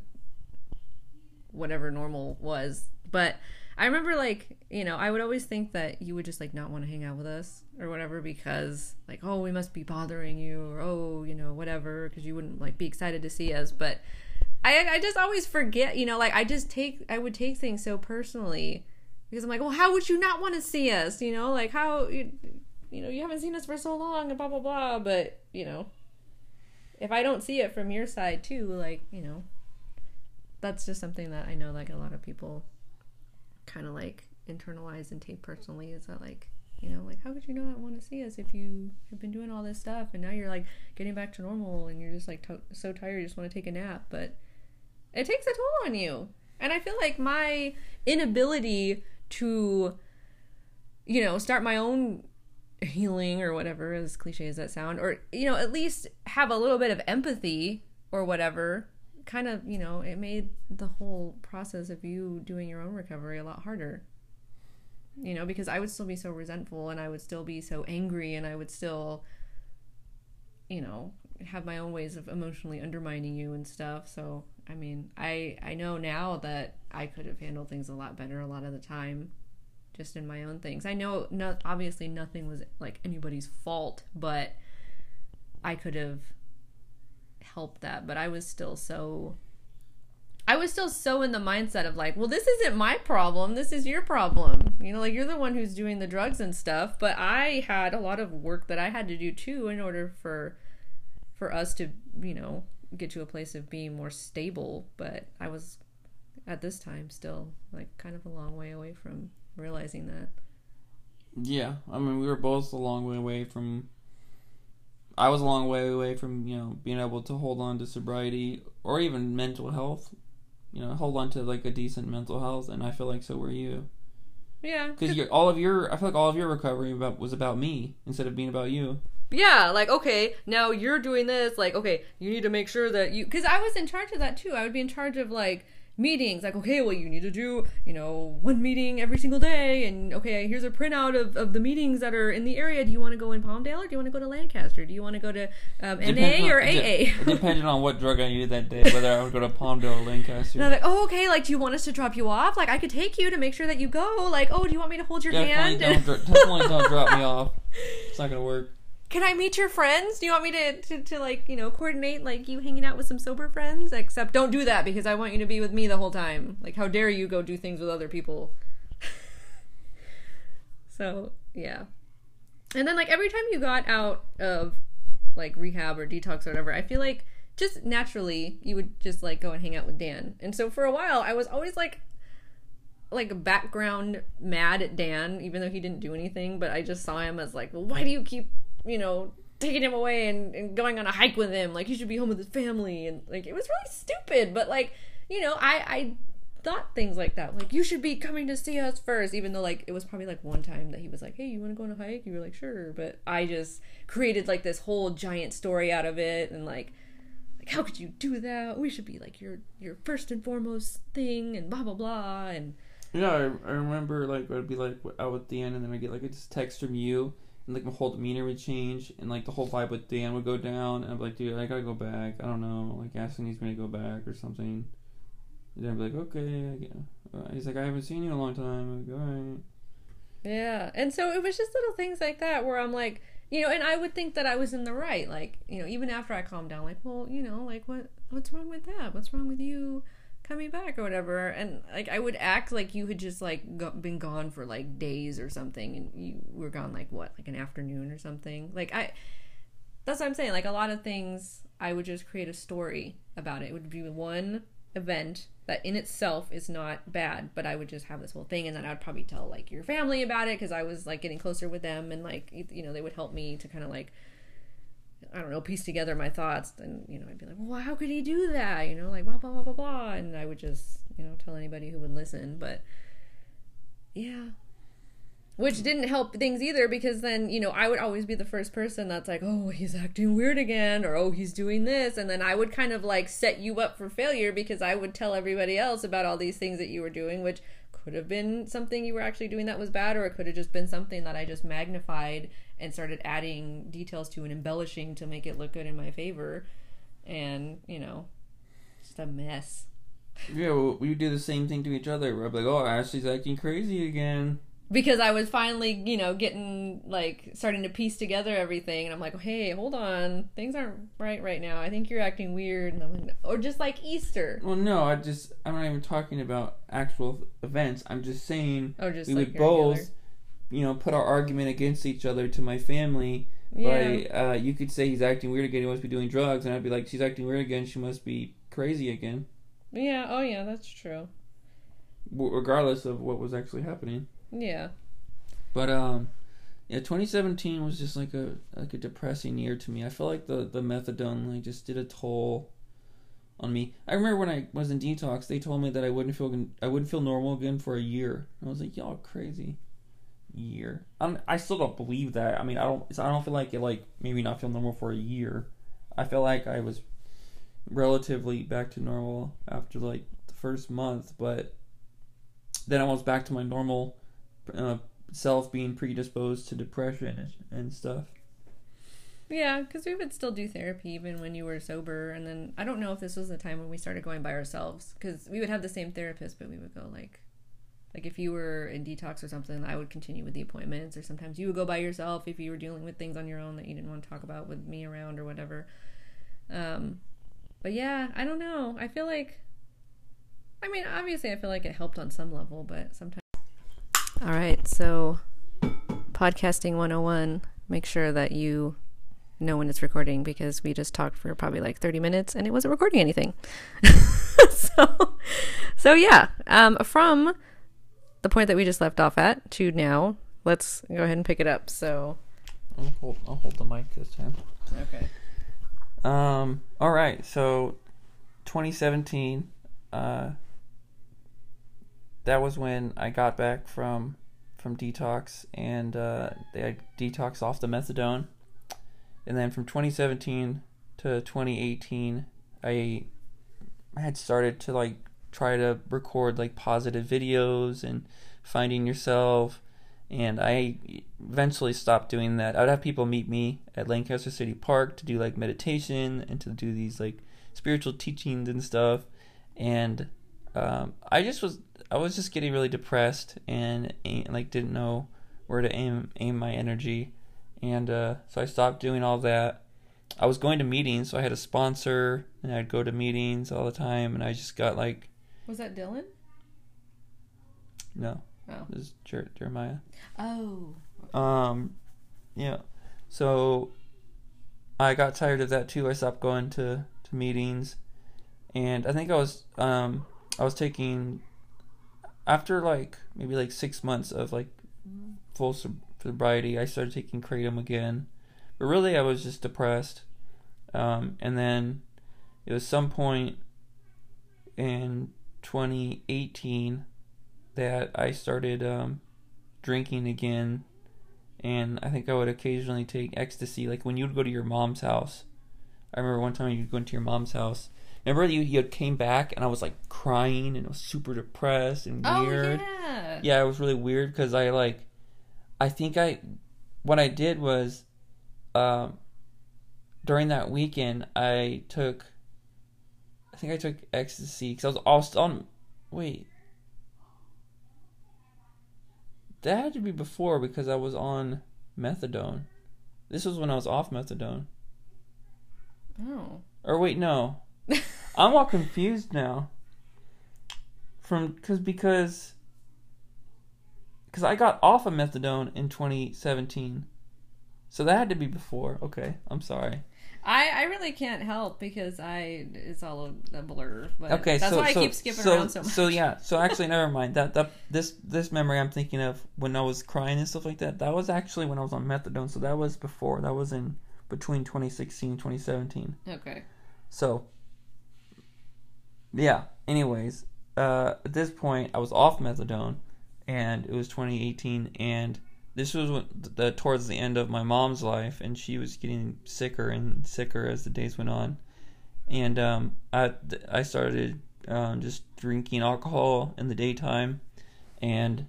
whatever normal was. But I remember like you know I would always think that you would just like not want to hang out with us or whatever because like oh we must be bothering you or oh you know whatever because you wouldn't like be excited to see us, but. I I just always forget, you know, like I just take I would take things so personally because I'm like, well, how would you not want to see us? You know, like how you you know you haven't seen us for so long and blah blah blah. But you know, if I don't see it from your side too, like you know, that's just something that I know like a lot of people kind of like internalize and take personally. Is that like you know like how could you not want to see us if you have been doing all this stuff and now you're like getting back to normal and you're just like to- so tired you just want to take a nap but it takes a toll on you And I feel like my inability to, you know, start my own healing or whatever, as cliche as that sound, or, you know, at least have a little bit of empathy or whatever, kind of, you know, it made the whole process of you doing your own recovery a lot harder. You know, because I would still be so resentful and I would still be so angry and I would still, you know, have my own ways of emotionally undermining you and stuff. So, I mean, I I know now that I could have handled things a lot better a lot of the time just in my own things. I know not obviously nothing was like anybody's fault, but I could have helped that, but I was still so I was still so in the mindset of like, well, this isn't my problem. This is your problem. You know, like you're the one who's doing the drugs and stuff, but I had a lot of work that I had to do too in order for for us to, you know, get to a place of being more stable, but I was at this time still like kind of a long way away from realizing that. Yeah, I mean, we were both a long way away from. I was a long way away from you know being able to hold on to sobriety or even mental health, you know, hold on to like a decent mental health, and I feel like so were you. Yeah, Because you're all of your, I feel like all of your recovery about was about me instead of being about you. Yeah, like okay, now you're doing this. Like okay, you need to make sure that you because I was in charge of that too. I would be in charge of like meetings. Like okay, well you need to do you know one meeting every single day, and okay, here's a printout of, of the meetings that are in the area. Do you want to go in Palmdale or do you want to go to Lancaster? Do you want to go to um, NA on- or AA? It depended on what drug I needed that day, whether I would go to Palmdale or Lancaster. And I'm like, oh, okay. Like, do you want us to drop you off? Like, I could take you to make sure that you go. Like, oh, do you want me to hold your definitely hand? don't, (laughs) definitely don't drop me off. It's not gonna work. Can I meet your friends? Do you want me to, to, to like, you know, coordinate like you hanging out with some sober friends? Except don't do that because I want you to be with me the whole time. Like, how dare you go do things with other people? (laughs) so, yeah. And then, like, every time you got out of like rehab or detox or whatever, I feel like just naturally you would just like go and hang out with Dan. And so for a while, I was always like, like background mad at Dan, even though he didn't do anything. But I just saw him as like, well, why do you keep, you know, taking him away and, and going on a hike with him? Like he should be home with his family, and like it was really stupid. But like, you know, I I thought things like that. Like you should be coming to see us first, even though like it was probably like one time that he was like, hey, you want to go on a hike? You were like, sure. But I just created like this whole giant story out of it, and like like how could you do that we should be like your your first and foremost thing and blah blah blah and Yeah, I, I remember like I'd be like out with Dan, and then I get like a text from you, and like my whole demeanor would change, and like the whole vibe with Dan would go down, and I'm like, dude, I gotta go back. I don't know, like Ashley needs me to go back or something. And then I'd be like, okay. Uh, he's like, I haven't seen you in a long time. I'm like, all right. yeah and so it was just little things like that where i'm like you know and i would think that i was in the right like you know even after i calmed down like well you know like what what's wrong with that what's wrong with you coming back or whatever. And like i would act like you had just like go- been gone for like days or something and you were gone like what like an afternoon or something? Like i that's what i'm saying. Like a lot of things i would just create a story about it. It would be one event that in itself is not bad but i would just have this whole thing and then i'd probably tell like your family about it because i was like getting closer with them and like you know they would help me to kind of like I don't know, piece together my thoughts, and you know, I'd be like, well, how could he do that? You know, like blah blah blah blah blah, and I would just, you know, tell anybody who would listen. But yeah, which didn't help things either because then you know I would always be the first person that's like, oh, he's acting weird again, or oh, he's doing this, and then I would kind of like set you up for failure because I would tell everybody else about all these things that you were doing, which could have been something you were actually doing that was bad, or it could have just been something that I just magnified and started adding details to and embellishing to make it look good in my favor. And, you know, just a mess. Yeah, well, we do the same thing to each other. Where I'd like, oh, Ashley's acting crazy again. Because I was finally, you know, getting like starting to piece together everything, and I'm like, hey, hold on, things aren't right right now. I think you're acting weird, and I'm like, or just like Easter. Well, no, I just I'm not even talking about actual events. I'm just saying Oh, just we like would both. You know, put our argument against each other to my family. Yeah. By uh, you could say he's acting weird again. He must be doing drugs, and I'd be like, she's acting weird again. She must be crazy again. Yeah. Oh, yeah. That's true. w- regardless of what was actually happening. Yeah. But um, yeah, 2017 was just like a like a depressing year to me. I feel like the the methadone like just did a toll on me. I remember when I was in detox, they told me that I wouldn't feel I wouldn't feel normal again for a year. I was like, y'all crazy. Year. I'm, I still don't believe that. I mean, I don't. I don't feel like it. Like maybe not feel normal for a year. I feel like I was relatively back to normal after like the first month, but then I was back to my normal uh, self being predisposed to depression and, and stuff. Yeah, because we would still do therapy even when you were sober. And then I don't know if this was the time when we started going by ourselves because we would have the same therapist, but we would go like, like if you were in detox or something, I would continue with the appointments, or sometimes you would go by yourself if you were dealing with things on your own that you didn't want to talk about with me around or whatever. Um, but yeah, I don't know. I feel like, I mean, obviously, I feel like it helped on some level, but sometimes. All right, so podcasting 101 make sure that you know when it's recording because we just talked for probably like 30 minutes and it wasn't recording anything. (laughs) so, so yeah, um, from the point that we just left off at to now, let's go ahead and pick it up. So, I'll hold, I'll hold the mic this time. okay. Um. All right. So, 2017. Uh. That was when I got back from from detox, and uh, they had detox off the methadone. And then from 2017 to 2018, I had started to like try to record like positive videos and finding yourself. And I eventually stopped doing that. I'd have people meet me at Lancaster City Park to do like meditation and to do these like spiritual teachings and stuff. And um, I just was I was just getting really depressed and, and like didn't know where to aim aim my energy, and uh, so I stopped doing all that. I was going to meetings, so I had a sponsor, and I'd go to meetings all the time, and I just got like Was that Dylan? no, Oh. this is Jer- Jeremiah. Oh. Um, yeah. So I got tired of that too. I stopped going to, to meetings, and I think I was um I was taking after like maybe like six months of like full sobriety. I started taking kratom again, but really I was just depressed. Um, and then it was some point in 2018 that I started um, drinking again and I think I would occasionally take ecstasy. Like when you would go to your mom's house. I remember one time you'd go into your mom's house. Remember you you came back and I was like crying and I was super depressed and weird. Oh yeah. Yeah, it was really weird because I like, I think I, what I did was, um, during that weekend I took. I think I took ecstasy because I was, was on. Wait. That had to be before because I was on methadone. This was when I was off methadone. Oh. Or wait, no. (laughs) I'm all confused now. From cause because because I got off of methadone in 2017, so that had to be before. Okay, I'm sorry. I, I really can't help because I it's all a, blur. But Okay, that's so why so, I keep skipping so, around so much. So yeah, so (laughs) actually, never mind. That that this this memory I'm thinking of when I was crying and stuff like that. That was actually when I was on methadone. So that was before. That was in between 2016 and 2017. Okay. So, yeah. Anyways, uh, at this point, I was off methadone, and it was 2018, and this was the towards the end of my mom's life, and she was getting sicker and sicker as the days went on, and um, I I started um, just drinking alcohol in the daytime, and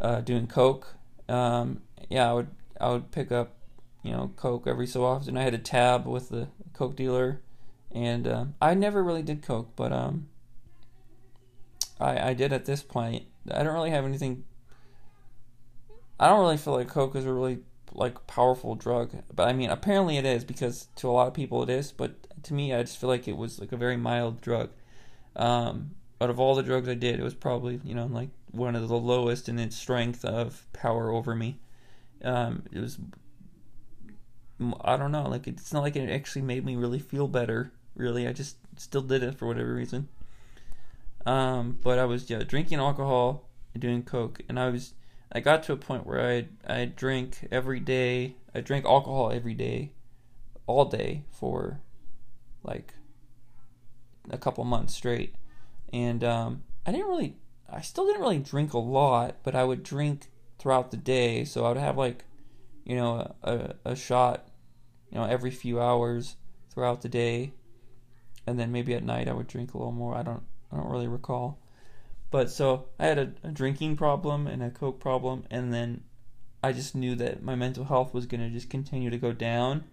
uh, doing coke. Um, yeah, I would I would pick up, you know, coke every so often. I had a tab with the coke dealer and um, I never really did coke, but um, I I did at this point. I don't really have anything. I don't really feel like coke is a really like powerful drug, but I mean apparently it is because to a lot of people it is, but to me I just feel like it was like a very mild drug. Um, out of all the drugs I did, it was probably you know like one of the lowest in its strength of power over me. Um, it was I don't know. Like it's not like it actually made me really feel better. Really, I just still did it for whatever reason. Um, but I was yeah drinking alcohol and doing coke, and I was I got to a point where I I drink every day. I drank alcohol every day, all day for like a couple months straight, and um, I didn't really, I still didn't really drink a lot, but I would drink throughout the day. So I would have like, you know, a, a shot, you know, every few hours throughout the day, and then maybe at night I would drink a little more. I don't, I don't really recall. But so I had a, a drinking problem and a coke problem, and then I just knew that my mental health was going to just continue to go down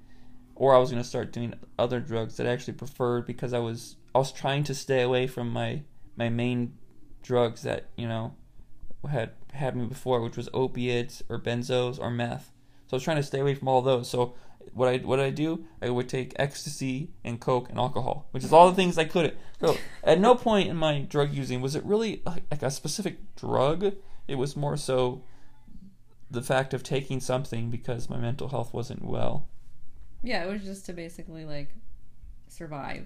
or I was going to start doing other drugs that I actually preferred because I was I was trying to stay away from my my main drugs that, you know, had had me before, which was opiates or benzos or meth. So I was trying to stay away from all those. So what I what I do, I would take ecstasy and coke and alcohol, which is all the things I couldn't. So at no point in my drug using was it really like a specific drug. It was more so the fact of taking something because my mental health wasn't well. Yeah, it was just to basically like survive.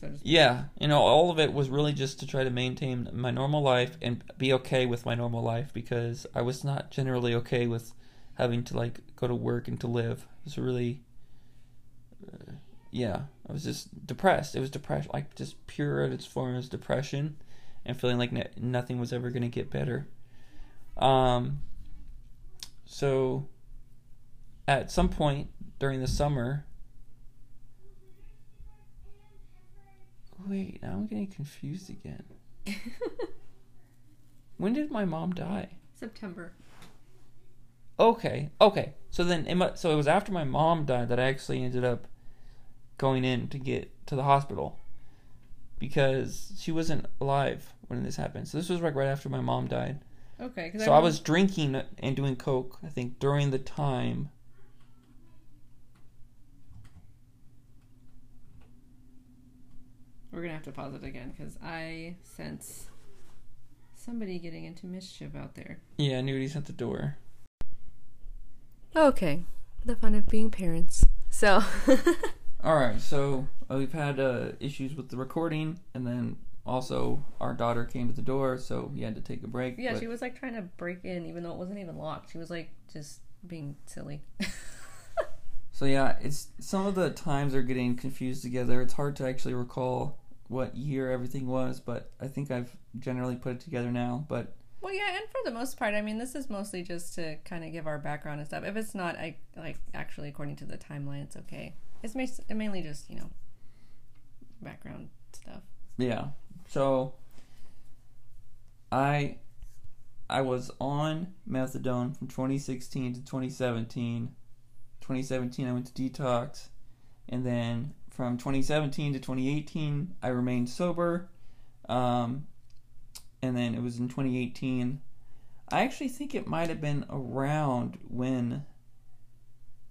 So Yeah, you know, all of it was really just to try to maintain my normal life and be okay with my normal life because I was not generally okay with having to like go to work and to live. It was really, uh, yeah, I was just depressed. It was depression, like just pure at its form as depression, and feeling like ne- nothing was ever gonna get better. Um, so at some point during the summer, wait, now I'm getting confused again. (laughs) when did my mom die? September. Okay, okay. So then, it mu- so it was after my mom died that I actually ended up going in to get to the hospital because she wasn't alive when this happened. So this was like right after my mom died. Okay, So I was drinking and doing coke. I think during the time. We're gonna have to pause it again because I sense somebody getting into mischief out there. Yeah, Nudie's at the door. Okay, the fun of being parents. So, (laughs) All right, so uh, we've had uh, issues with the recording, and then also our daughter came to the door, so we had to take a break. yeah, but- she was like trying to break in, even though it wasn't even locked. She was like just being silly. (laughs) So yeah, it's some of the times are getting confused together. It's hard to actually recall what year everything was, but I think I've generally put it together now. But Well, yeah, and for the most part, I mean, this is mostly just to kind of give our background and stuff. If it's not, I like actually according to the timeline, it's okay. It's mainly just you know background stuff. yeah, so I I was on methadone from 2016 to 2017. 2017 I went to detox, and then from 2017 to 2018 I remained sober. Um, and then it was in 2018. I actually think it might have been around when.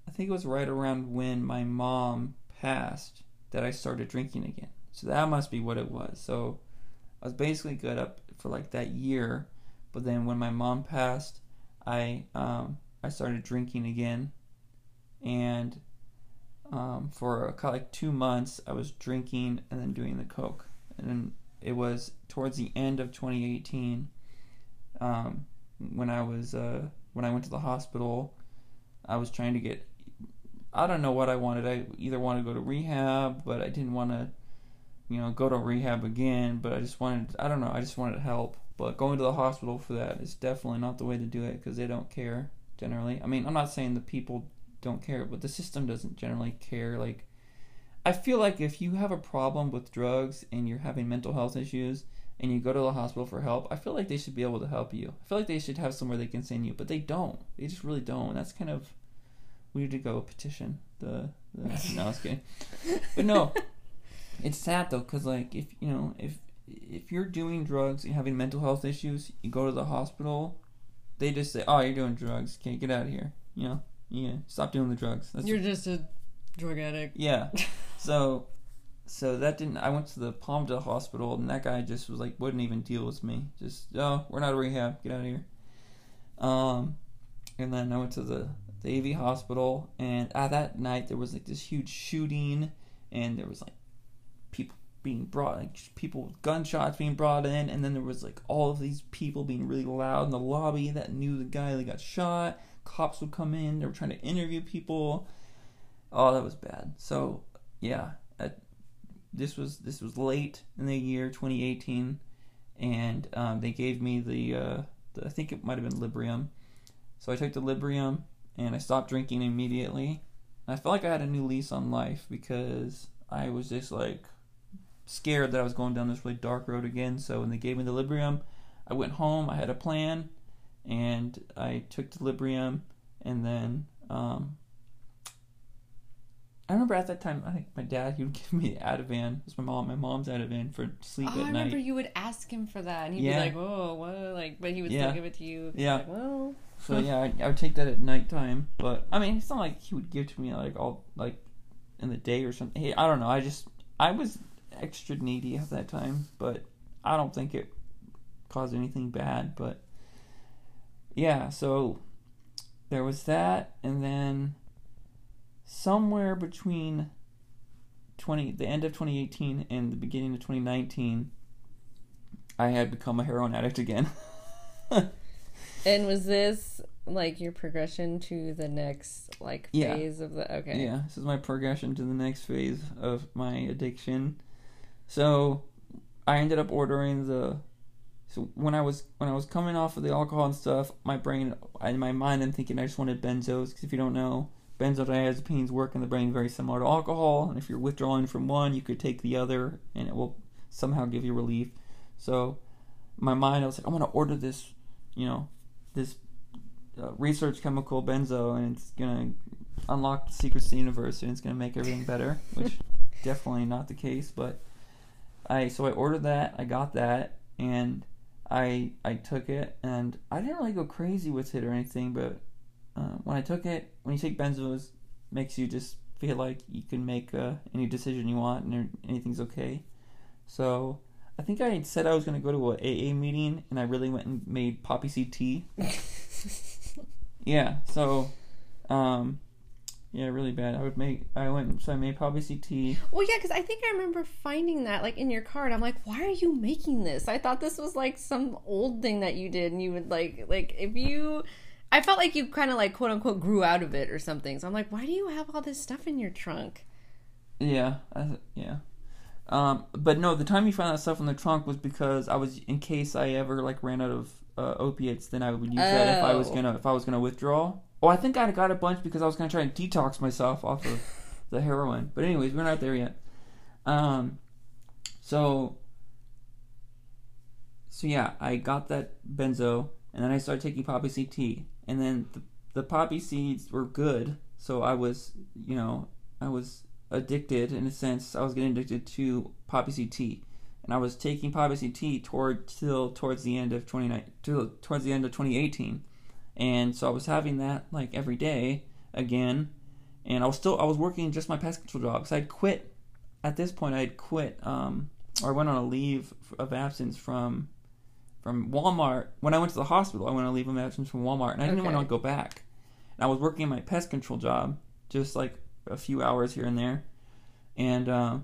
I think it was right around when my mom passed that I started drinking again. So that must be what it was. So I was basically good up for like that year, but then when my mom passed, I um, I started drinking again, and um, for like two months I was drinking and then doing the coke, and then it was towards the end of 2018 um, when I was uh, when I went to the hospital. I was trying to get I don't know what I wanted. I either wanted to go to rehab, but I didn't want to you know go to rehab again. But I just wanted I don't know. I just wanted help. But going to the hospital for that is definitely not the way to do it because they don't care generally. I mean, I'm not saying the people don't care, but the system doesn't generally care. Like, I feel like if you have a problem with drugs and you're having mental health issues and you go to the hospital for help, I feel like they should be able to help you. I feel like they should have somewhere they can send you, but they don't. They just really don't. That's kind of weird to go petition the. the (laughs) no, I was kidding. But no, it's sad though, cause like if you know if if you're doing drugs and having mental health issues, you go to the hospital, they just say, "Oh, you're doing drugs. Can't get out of here." You know, yeah, stop doing the drugs. That's You're just a drug addict. yeah. (laughs) So, so that didn't. I went to the Palmdale Hospital, and that guy just was like, wouldn't even deal with me. Just, oh, we're not a rehab. Get out of here. Um, and then I went to the the AV hospital, and uh, that night there was like this huge shooting, and there was like people being brought, like people with gunshots being brought in, and then there was like all of these people being really loud in the lobby that knew the guy that got shot. Cops would come in. They were trying to interview people. Oh, that was bad. So, yeah, I, this was this was late in the year 2018, and um, they gave me the, uh, the I think it might have been Librium. So I took the Librium and I stopped drinking immediately. I felt like I had a new lease on life because I was just like scared that I was going down this really dark road again. So when they gave me the Librium, I went home. I had a plan, and I took the Librium, and then um, I remember at that time, I think my dad he would (laughs) give me Ativan. It's my mom, my mom's Ativan for sleep Oh, I at remember you would ask him for that, and he'd Yeah. be like, "Oh, what?" Like, but he would Yeah. still give it to you. Yeah. Like, well, So (laughs) yeah, I, I would take that at nighttime. But I mean, it's not like he would give to me like all like in the day or something. Hey, I don't know. I just I was extra needy at that time, but I don't think it caused anything bad. But yeah, so there was that, and then somewhere between twenty the end of 2018 and the beginning of 2019, I had become a heroin addict again. (laughs) and was this like your progression to the next like Yeah. phase of the? Okay. Yeah, this is my progression to the next phase of my addiction. So, I ended up ordering the. So when I was when I was coming off of the alcohol and stuff, my brain, in my mind, I'm thinking I just wanted benzos. Because if you don't know, benzodiazepines work in the brain very similar to alcohol, and if you're withdrawing from one, you could take the other, and it will somehow give you relief. So, my mind, I was like, I want to order this, you know, this uh, research chemical benzo, and it's gonna unlock the secrets of the universe, and it's gonna make everything better. Which (laughs) definitely not the case, but I so I ordered that, I got that, and I I took it, and I didn't really go crazy with it or anything, but uh, when I took it, when you take benzos, makes you just feel like you can make uh, any decision you want and anything's okay. So I think I said I was going to go to a AA meeting, and I really went and made poppy seed tea. (laughs) yeah, so um, yeah, really bad. I would make. I went so I made poppy seed tea. Well, yeah, because I think I remember finding that like in your card. I'm like, why are you making this? I thought this was like some old thing that you did, and you would like like if you. I felt like you kind of like quote unquote grew out of it or something. So I'm like, why do you have all this stuff in your trunk? Yeah, I, th- yeah. Um, but no, the time you found that stuff in the trunk was because I was in case I ever like ran out of uh, opiates, then I would use that if I was Oh. gonna if I was gonna withdraw. Oh, I think I got a bunch because I was gonna try and detox myself off of (laughs) the heroin. But anyways, we're not there yet. Um, so so yeah, I got that benzo, and then I started taking poppy seed tea, and then the, the poppy seeds were good, so I was you know I was addicted in a sense. I was getting addicted to poppy seed tea, and I was taking poppy seed tea toward till towards the end of 29 till, towards the end of 2018, and so I was having that like every day again, and I was still I was working just my pest control job because I'd quit. At this point, I had quit, um, or I went on a leave of absence from from Walmart. When I went to the hospital, I went on a leave of absence from Walmart, and I didn't Okay. want to go back. And I was working in my pest control job, just like a few hours here and there, and uh,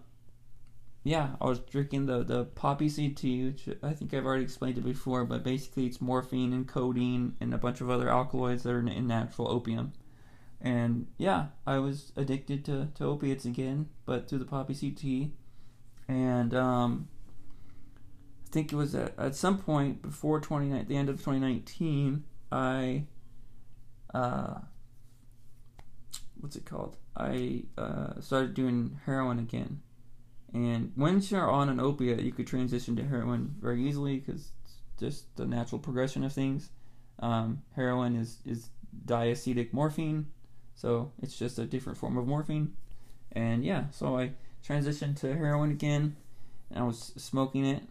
yeah, I was drinking the the poppy seed tea, which I think I've already explained it before, but basically it's morphine and codeine and a bunch of other alkaloids that are in, natural opium. And yeah, I was addicted to, to opiates again, but through the poppy seed tea. And um, think it was at, at some point before 29, the end of 2019, I uh, what's it called? I uh, started doing heroin again. And once you're on an opiate, you could transition to heroin very easily because it's just the natural progression of things. Um, heroin is, is diacetylmorphine, so it's just a different form of morphine. And yeah, so I transitioned to heroin again, and I was smoking it.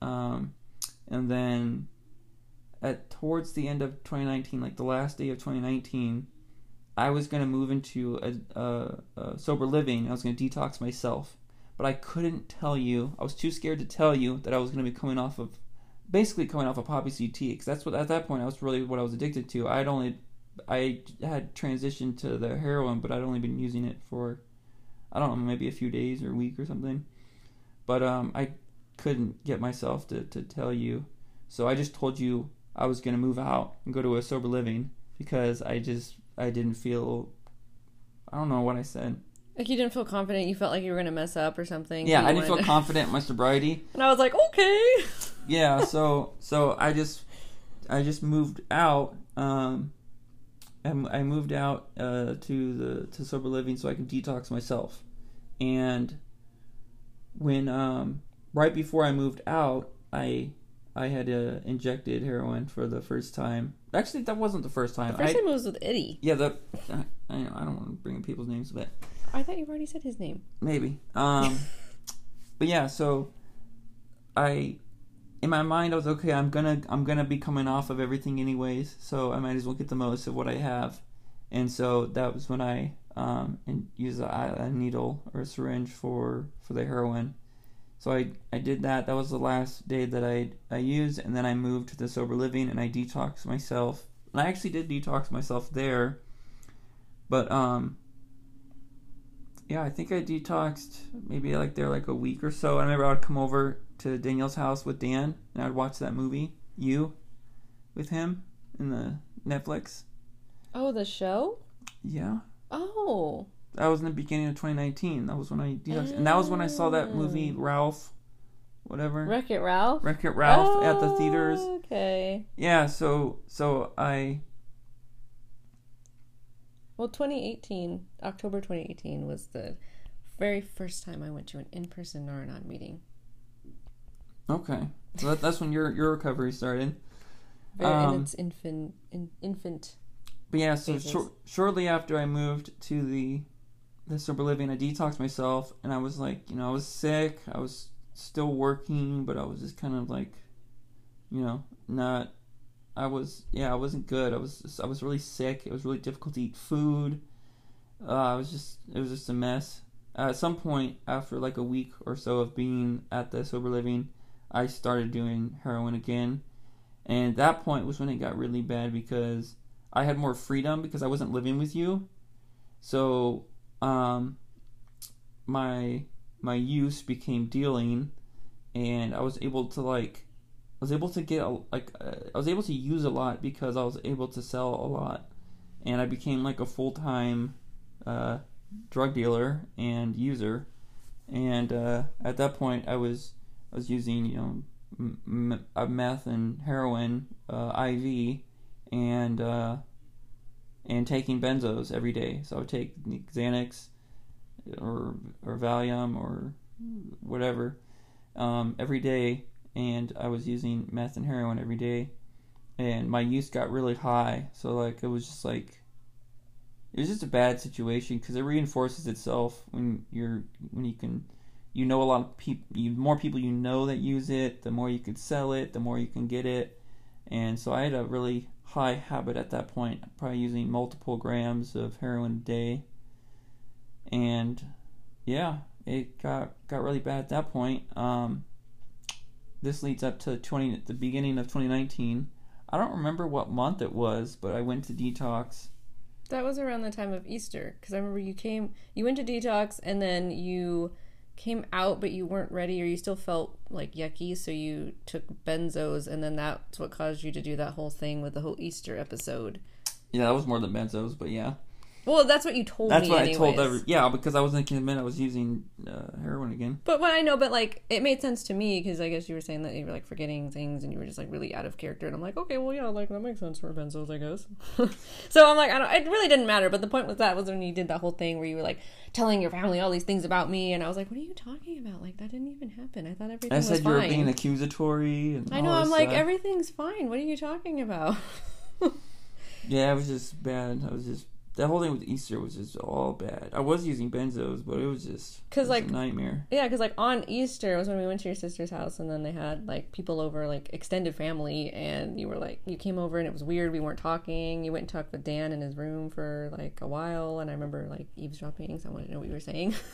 Um, and then at towards the end of 2019, like the last day of 2019, I was gonna move into a, a, a sober living. I was gonna detox myself, but I couldn't tell you. I was too scared to tell you that I was gonna be coming off of, basically coming off of poppy seed tea, because that's what at that point I was really what I was addicted to. I'd only, I had transitioned to the heroin, but I'd only been using it for, I don't know, maybe a few days or a week or something. But um, I couldn't get myself to, to tell you, so I just told you I was gonna move out and go to a sober living because I just I didn't feel I don't know what I said. Like you didn't feel confident. You felt like you were gonna mess up or something. Yeah, I didn't feel to- confident in my sobriety. (laughs) And I was like, okay. (laughs) yeah so so i just i just moved out um and i moved out uh to the to sober living so i can detox myself and when um right before i moved out i i had uh, injected heroin for the first time. Actually that wasn't the first time. The first I, time it was with Eddie. yeah the I, I don't want to bring people's names but I thought you already said his name. maybe. Um (laughs) but yeah so i in my mind i was okay i'm gonna i'm gonna be coming off of everything anyways so i might as well get the most of what i have. And so that was when i um and used a, a needle or a syringe for for the heroin so i i did that that was the last day that i i used and then i moved to the sober living and i detoxed myself and i actually did detox myself there but um yeah, I think I detoxed maybe like there like a week or so. I remember I would come over to Daniel's house with Dan and I'd watch that movie, You, with him in the Netflix. Oh, the show. Yeah. Oh, That was in the beginning of 2019. That was when I. And that was when I saw that movie, Ralph, whatever. Wreck It Ralph. Wreck It Ralph at the theaters. Okay. Yeah, so so I Well, 2018, October 2018 was the very first time I went to an in-person Nar-Anon meeting. okay. So that, that's when your your recovery started. (laughs) Very Um, in its infant, in, infant. But yeah, so shor- shortly after I moved to the the sober living, I detoxed myself, and I was like, you know, I was sick. I was still working, but I was just kind of like, you know, not. I was yeah, I wasn't good. I was I was really sick. It was really difficult to eat food. Uh, I was just it was just a mess. at some point, after like a week or so of being at the sober living, I started doing heroin again, and that point was when it got really bad because I had more freedom because I wasn't living with you. So, um, my my use became dealing, and I was able to like, I was able to get a, like, uh, I was able to use a lot because I was able to sell a lot, and I became like a full time, uh, drug dealer and user, and uh, at that point I was I was using you know m- m- uh, meth and heroin uh, IV and uh, and taking benzos every day. So I would take Xanax or or Valium or whatever um, every day, and I was using meth and heroin every day, and my use got really high. So like it was just like it was just a bad situation because it reinforces itself when you're when you can you know a lot of people you more people you know that use it the more you can sell it the more you can get it and so I had a really high habit at that point, probably using multiple grams of heroin a day. And yeah, it got got really bad at that point. Um, this leads up to twenty the beginning of 2019. I don't remember what month it was, but I went to detox. That was around the time of Easter because I remember you came, you went to detox, and then you came out, but you weren't ready, or you still felt like yucky, so you took benzos, and then that's what caused you to do that whole thing with the whole Easter episode. Yeah, that was more than benzos, but yeah, Well, that's what you told me. that's me. what anyways. I told every. Yeah, because I wasn't convinced I was using uh, heroin again. But what I know, but like it made sense to me because I guess you were saying that you were like forgetting things and you were just like really out of character, and I'm like, okay, well, yeah, like that makes sense for benzos, I guess. (laughs) so I'm like, I don't. It really didn't matter. But the point with that was when you did that whole thing where you were like telling your family all these things about me, and I was like, what are you talking about? Like that didn't even happen. I thought everything I was said you were being accusatory. And I know. I'm like stuff. everything's fine. What are you talking about? (laughs) Yeah, it was just bad. I was just that whole thing with Easter was just all bad. I was using benzos, but it was just 'Cause, it was like- a nightmare. Yeah, because like on Easter was when we went to your sister's house, and then they had like people over, like extended family, and you were like, you came over and it was weird. We weren't talking. You went and talked with Dan in his room for like a while, and I remember like eavesdropping, so I wanted to know what you were saying. (laughs)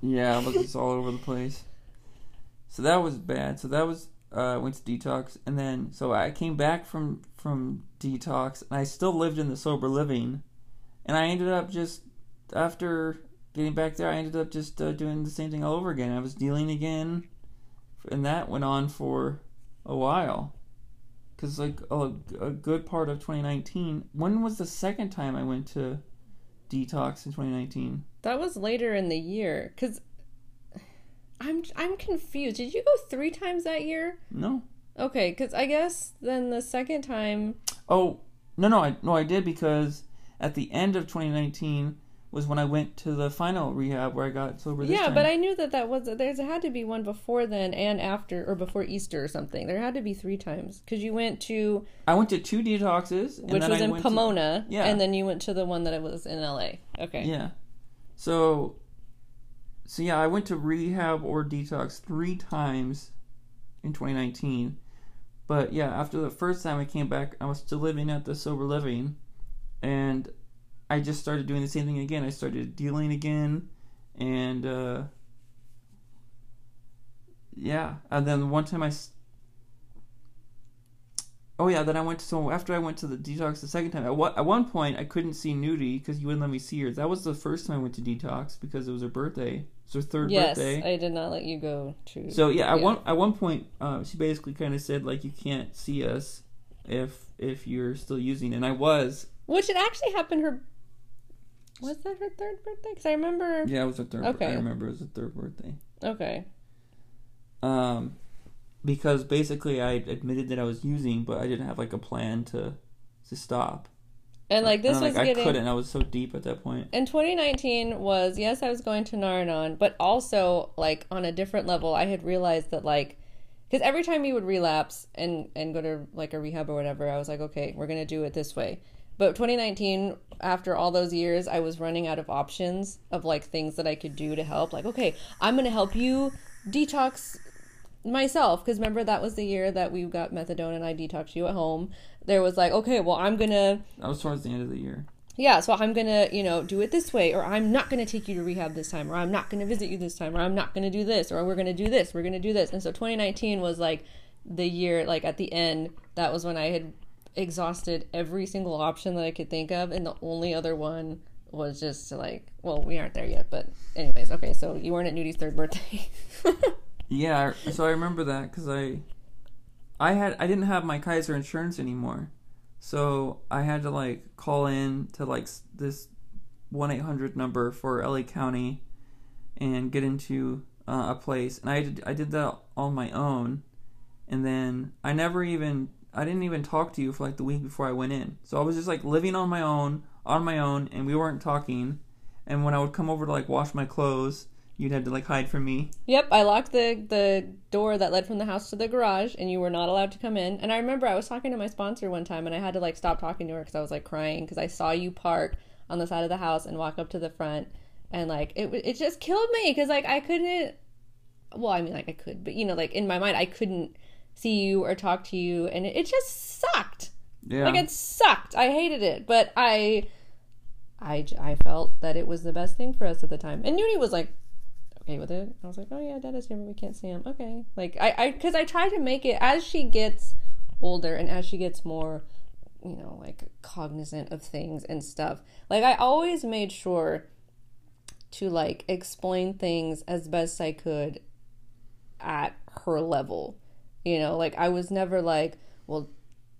Yeah, it was just all over the place. So that was bad. So that was uh went to detox and then so I came back from from detox and I still lived in the sober living and I ended up just after getting back there I ended up just uh, doing the same thing all over again. I was dealing again and that went on for a while. Cuz like a, a good part of 2019. When was the second time I went to detox in 2019? That was later in the year cuz I'm I'm confused. Did you go 3 times that year? No. Okay, cuz I guess then the second time Oh, no no, I no I did because at the end of 2019 was when I went to the final rehab where I got sober this Yeah, time. but I knew that that was there's had to be one before then and after or before Easter or something. There had to be 3 times cuz you went to I went to two detoxes and which then was I in went to- Pomona Yeah. and then you went to the one that was in LA. Okay. Yeah. So so yeah, I went to rehab or detox 3 times in 2019. But yeah, after the first time I came back, I was still living at the sober living and I just started doing the same thing again. I started dealing again and uh yeah, and then one time I. Oh yeah, then I went to so after I went to the detox the second time. At one, at one point, I couldn't see Nudie because you wouldn't let me see her. That was the first time I went to detox because it was her birthday. It's her third Yes, birthday. I did not let you go to So yeah, at Yeah. one at one point, uh, she basically kind of said like you can't see us if if you're still using, and I was. Which it actually happened her. Was that her third birthday? Because I remember. Yeah, it was her third. Okay. I remember it was her third birthday. Okay. Um, because basically I admitted that I was using, but I didn't have like a plan to to stop. And like this And, was like, getting. I couldn't. I was so deep at that point. And 2019 was yes, I was going to Nar-Anon, but also like on a different level, I had realized that like because every time you would relapse and and go to like a rehab or whatever, I was like, okay, we're gonna do it this way. But 2019, after all those years, I was running out of options of like things that I could do to help. Like, okay, I'm gonna help you detox myself because remember that was the year that we got methadone and I detoxed you at home. There was like, okay, well, I'm gonna That was towards the end of the year. yeah, so I'm gonna, you know, do it this way, or I'm not gonna take you to rehab this time, or I'm not gonna visit you this time, or I'm not gonna do this, or we're gonna do this, we're gonna do this. And so 2019 was like the year, like at the end, that was when I had exhausted every single option that I could think of, and the only other one was just like, well, we aren't there yet, but anyways, okay, so you weren't at Nudie's third birthday. (laughs) Yeah, so I remember that because I, I had I didn't have my Kaiser insurance anymore, so I had to like call in to like this one eight hundred number for LA County, and get into uh, a place, and I did I did that on my own, and then I never even I didn't even talk to you for like the week before I went in, so I was just like living on my own on my own, and we weren't talking, and when I would come over to like wash my clothes, you'd have to like hide from me. Yep, I locked the the door that led from the house to the garage, and you were not allowed to come in. And I remember I was talking to my sponsor one time, and I had to like stop talking to her because I was like crying because I saw you park on the side of the house and walk up to the front, and like it it just killed me because like I couldn't. Well, I mean, like I could, but you know, like in my mind, I couldn't see you or talk to you, and it, it just sucked. Yeah. Like it sucked. I hated it, but i i i felt that it was the best thing for us at the time. And Nudie was like okay with it. I was like, oh yeah, Dad is here, but we can't see him. Okay, like I, I, because I try to make it as she gets older and as she gets more, you know, like cognizant of things and stuff. Like I always made sure to like explain things as best I could at her level. You know, like I was never like, well,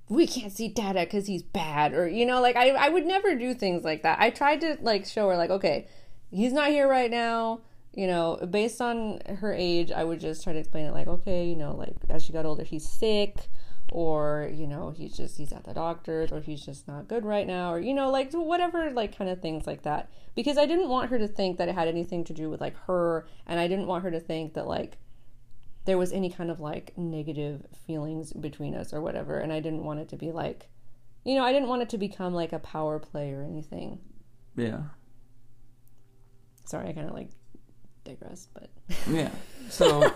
we can't see dada because he's bad or you know like I, I would never do things like that. I tried to like show her like okay he's not here right now you know based on her age i would just try to explain it like okay you know like as she got older he's sick or you know he's just he's at the doctor's or he's just not good right now or you know like whatever like kind of things like that. Because i didn't want her to think that it had anything to do with like her and i didn't want her to think that like there was any kind of like negative feelings between us or whatever and i didn't want it to be like you know i didn't want it to become like a power play or anything yeah. sorry i kind of like digressed but (laughs) Yeah. So,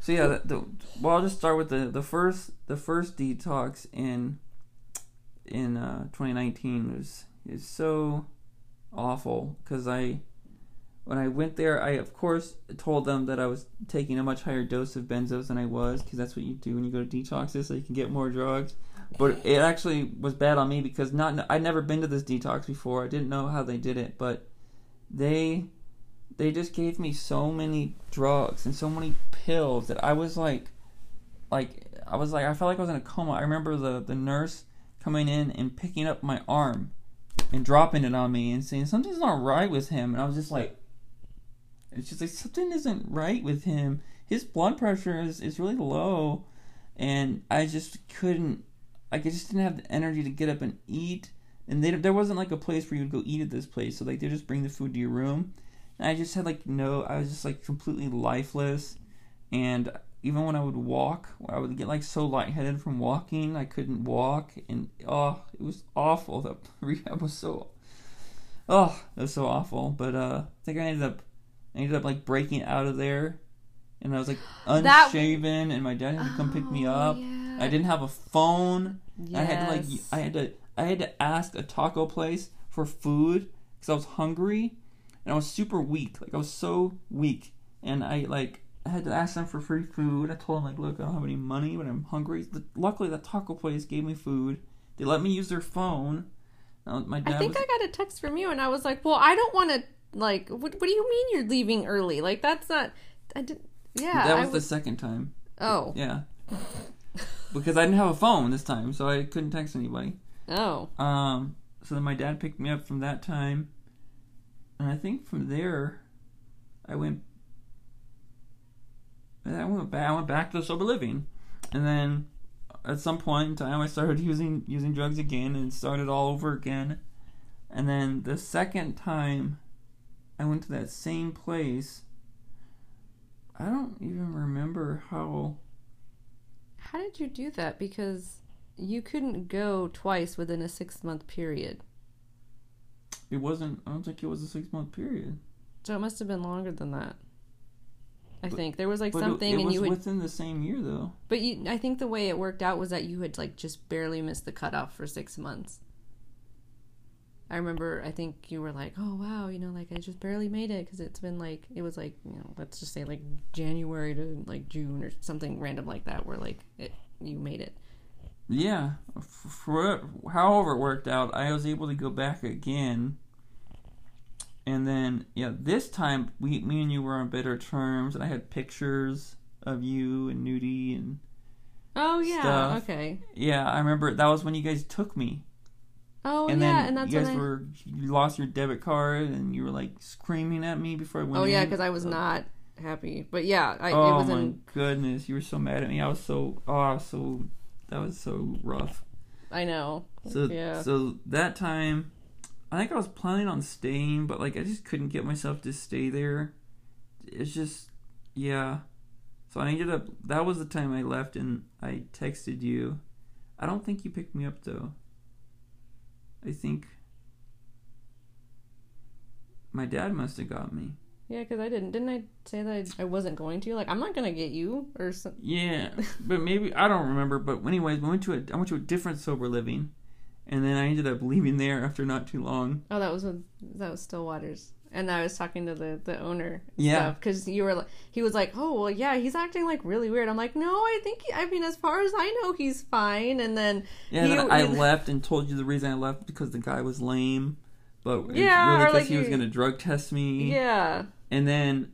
so yeah. The, the, well, I'll just start with the the first the first detox in in uh, 2019 was is so awful because I when I went there, I of course told them that I was taking a much higher dose of benzos than I was because that's what you do when you go to detoxes, so you can get more drugs. But it actually was bad on me because not I'd never been to this detox before. I didn't know how they did it, but they they just gave me so many drugs and so many pills that I was like like I was like I felt like I was in a coma. I remember the the nurse coming in and picking up my arm and dropping it on me and saying something's not right with him, and I was just like, it's just like something isn't right with him. His blood pressure is is really low, and I just couldn't. Like I just didn't have the energy to get up and eat. And they, there wasn't like a place where you would go eat at this place, so like they just bring the food to your room. And I just had like no, I was just like completely lifeless, and even when I would walk, I would get like so lightheaded from walking. I couldn't walk, and oh, it was awful. The (laughs) rehab was so, oh, it was so awful. But uh, I think I ended up, I ended up like breaking out of there, and I was like That- unshaven, and my dad had to come pick me Oh, up. yeah. I didn't have a phone. Yes. I had to like, I had to, I had to ask a taco place for food because I was hungry, and I was super weak. Like I was so weak, and I like I had to ask them for free food. I told them like, look, I don't have any money, but I'm hungry. Luckily, the taco place gave me food. They let me use their phone. My dad I think was, I got a text from you, and I was like, "Well, I don't want to like. What, what do you mean you're leaving early? Like that's not. I did. Yeah. that I was the second time. Oh. Yeah, (laughs) because I didn't have a phone this time, so I couldn't text anybody. Oh. Um, so then my dad picked me up from that time, and I think from there, I went. I went back. I went back to sober living, and then at some point in time, I started using using drugs again, and started all over again. And then the second time, I went to that same place. I don't even remember how. How did you do that? Because you couldn't go twice within a six month period. It wasn't. I don't think it was a six month period. So it must have been longer than that. I But- think there was like But it- something, it, and was you would. within the same year though. But you, I think the way it worked out was that you had like just barely missed the cutoff for six months. I remember. I think you were like, "Oh wow, you know, like I just barely made it because it's been like it was like you know, let's just say like January to like June or something random like that, where like it you made it." Yeah, for however it worked out, I was able to go back again, and then yeah, this time we, me and you were on better terms, and I had pictures of you and Nudie, and Oh yeah, Stuff. okay. yeah, I remember that was when you guys took me, Oh and yeah, then and that's you guys I. were you lost your debit card, and you were like screaming at me before I went. Oh yeah, because I was oh. not happy. But yeah, I, oh it was my in. goodness, you were so mad at me. I was so oh, I was so that was so rough. I know. So yeah. so that time, I think I was planning on staying, but like I just couldn't get myself to stay there. It's just yeah. So I ended up. That was the time I left, and I texted you. I don't think you picked me up though. I think my dad must have got me. Yeah, because I didn't. Didn't I say that I, I wasn't going to? Like, I'm not gonna get you or something. Yeah, (laughs) but maybe I don't remember. But anyways, we went to a I went to a different sober living, and then I ended up leaving there after not too long. Oh, that was with that was Stillwaters, and I was talking to the the owner. Yeah. because you were like, he was like, oh well, yeah, he's acting like really weird. I'm like, no, I think he, I mean, as far as I know, he's fine. And then Yeah, he- then I he- left and told you the reason I left because the guy was lame, but Yeah, really because like he was going to drug test me. yeah, And then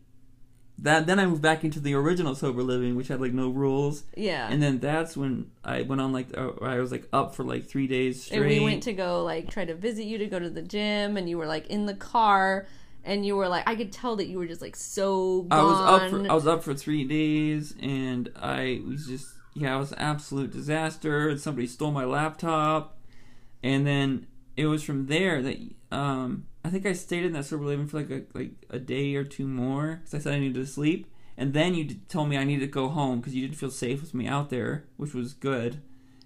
that then I moved back into the original sober living, which had like no rules. yeah. And then that's when I went on like uh, I was like up for like three days straight. And we went to go like try to visit you to go to the gym, and you were like in the car, and you were like, I could tell that you were just like so gone. I was up for I was up for three days, and I was just yeah, it was an absolute disaster. And somebody stole my laptop, and then it was from there that um I think I stayed in that sober living for like a like a day or two more because I said I needed to sleep, and then you told me I needed to go home because you didn't feel safe with me out there, which was good.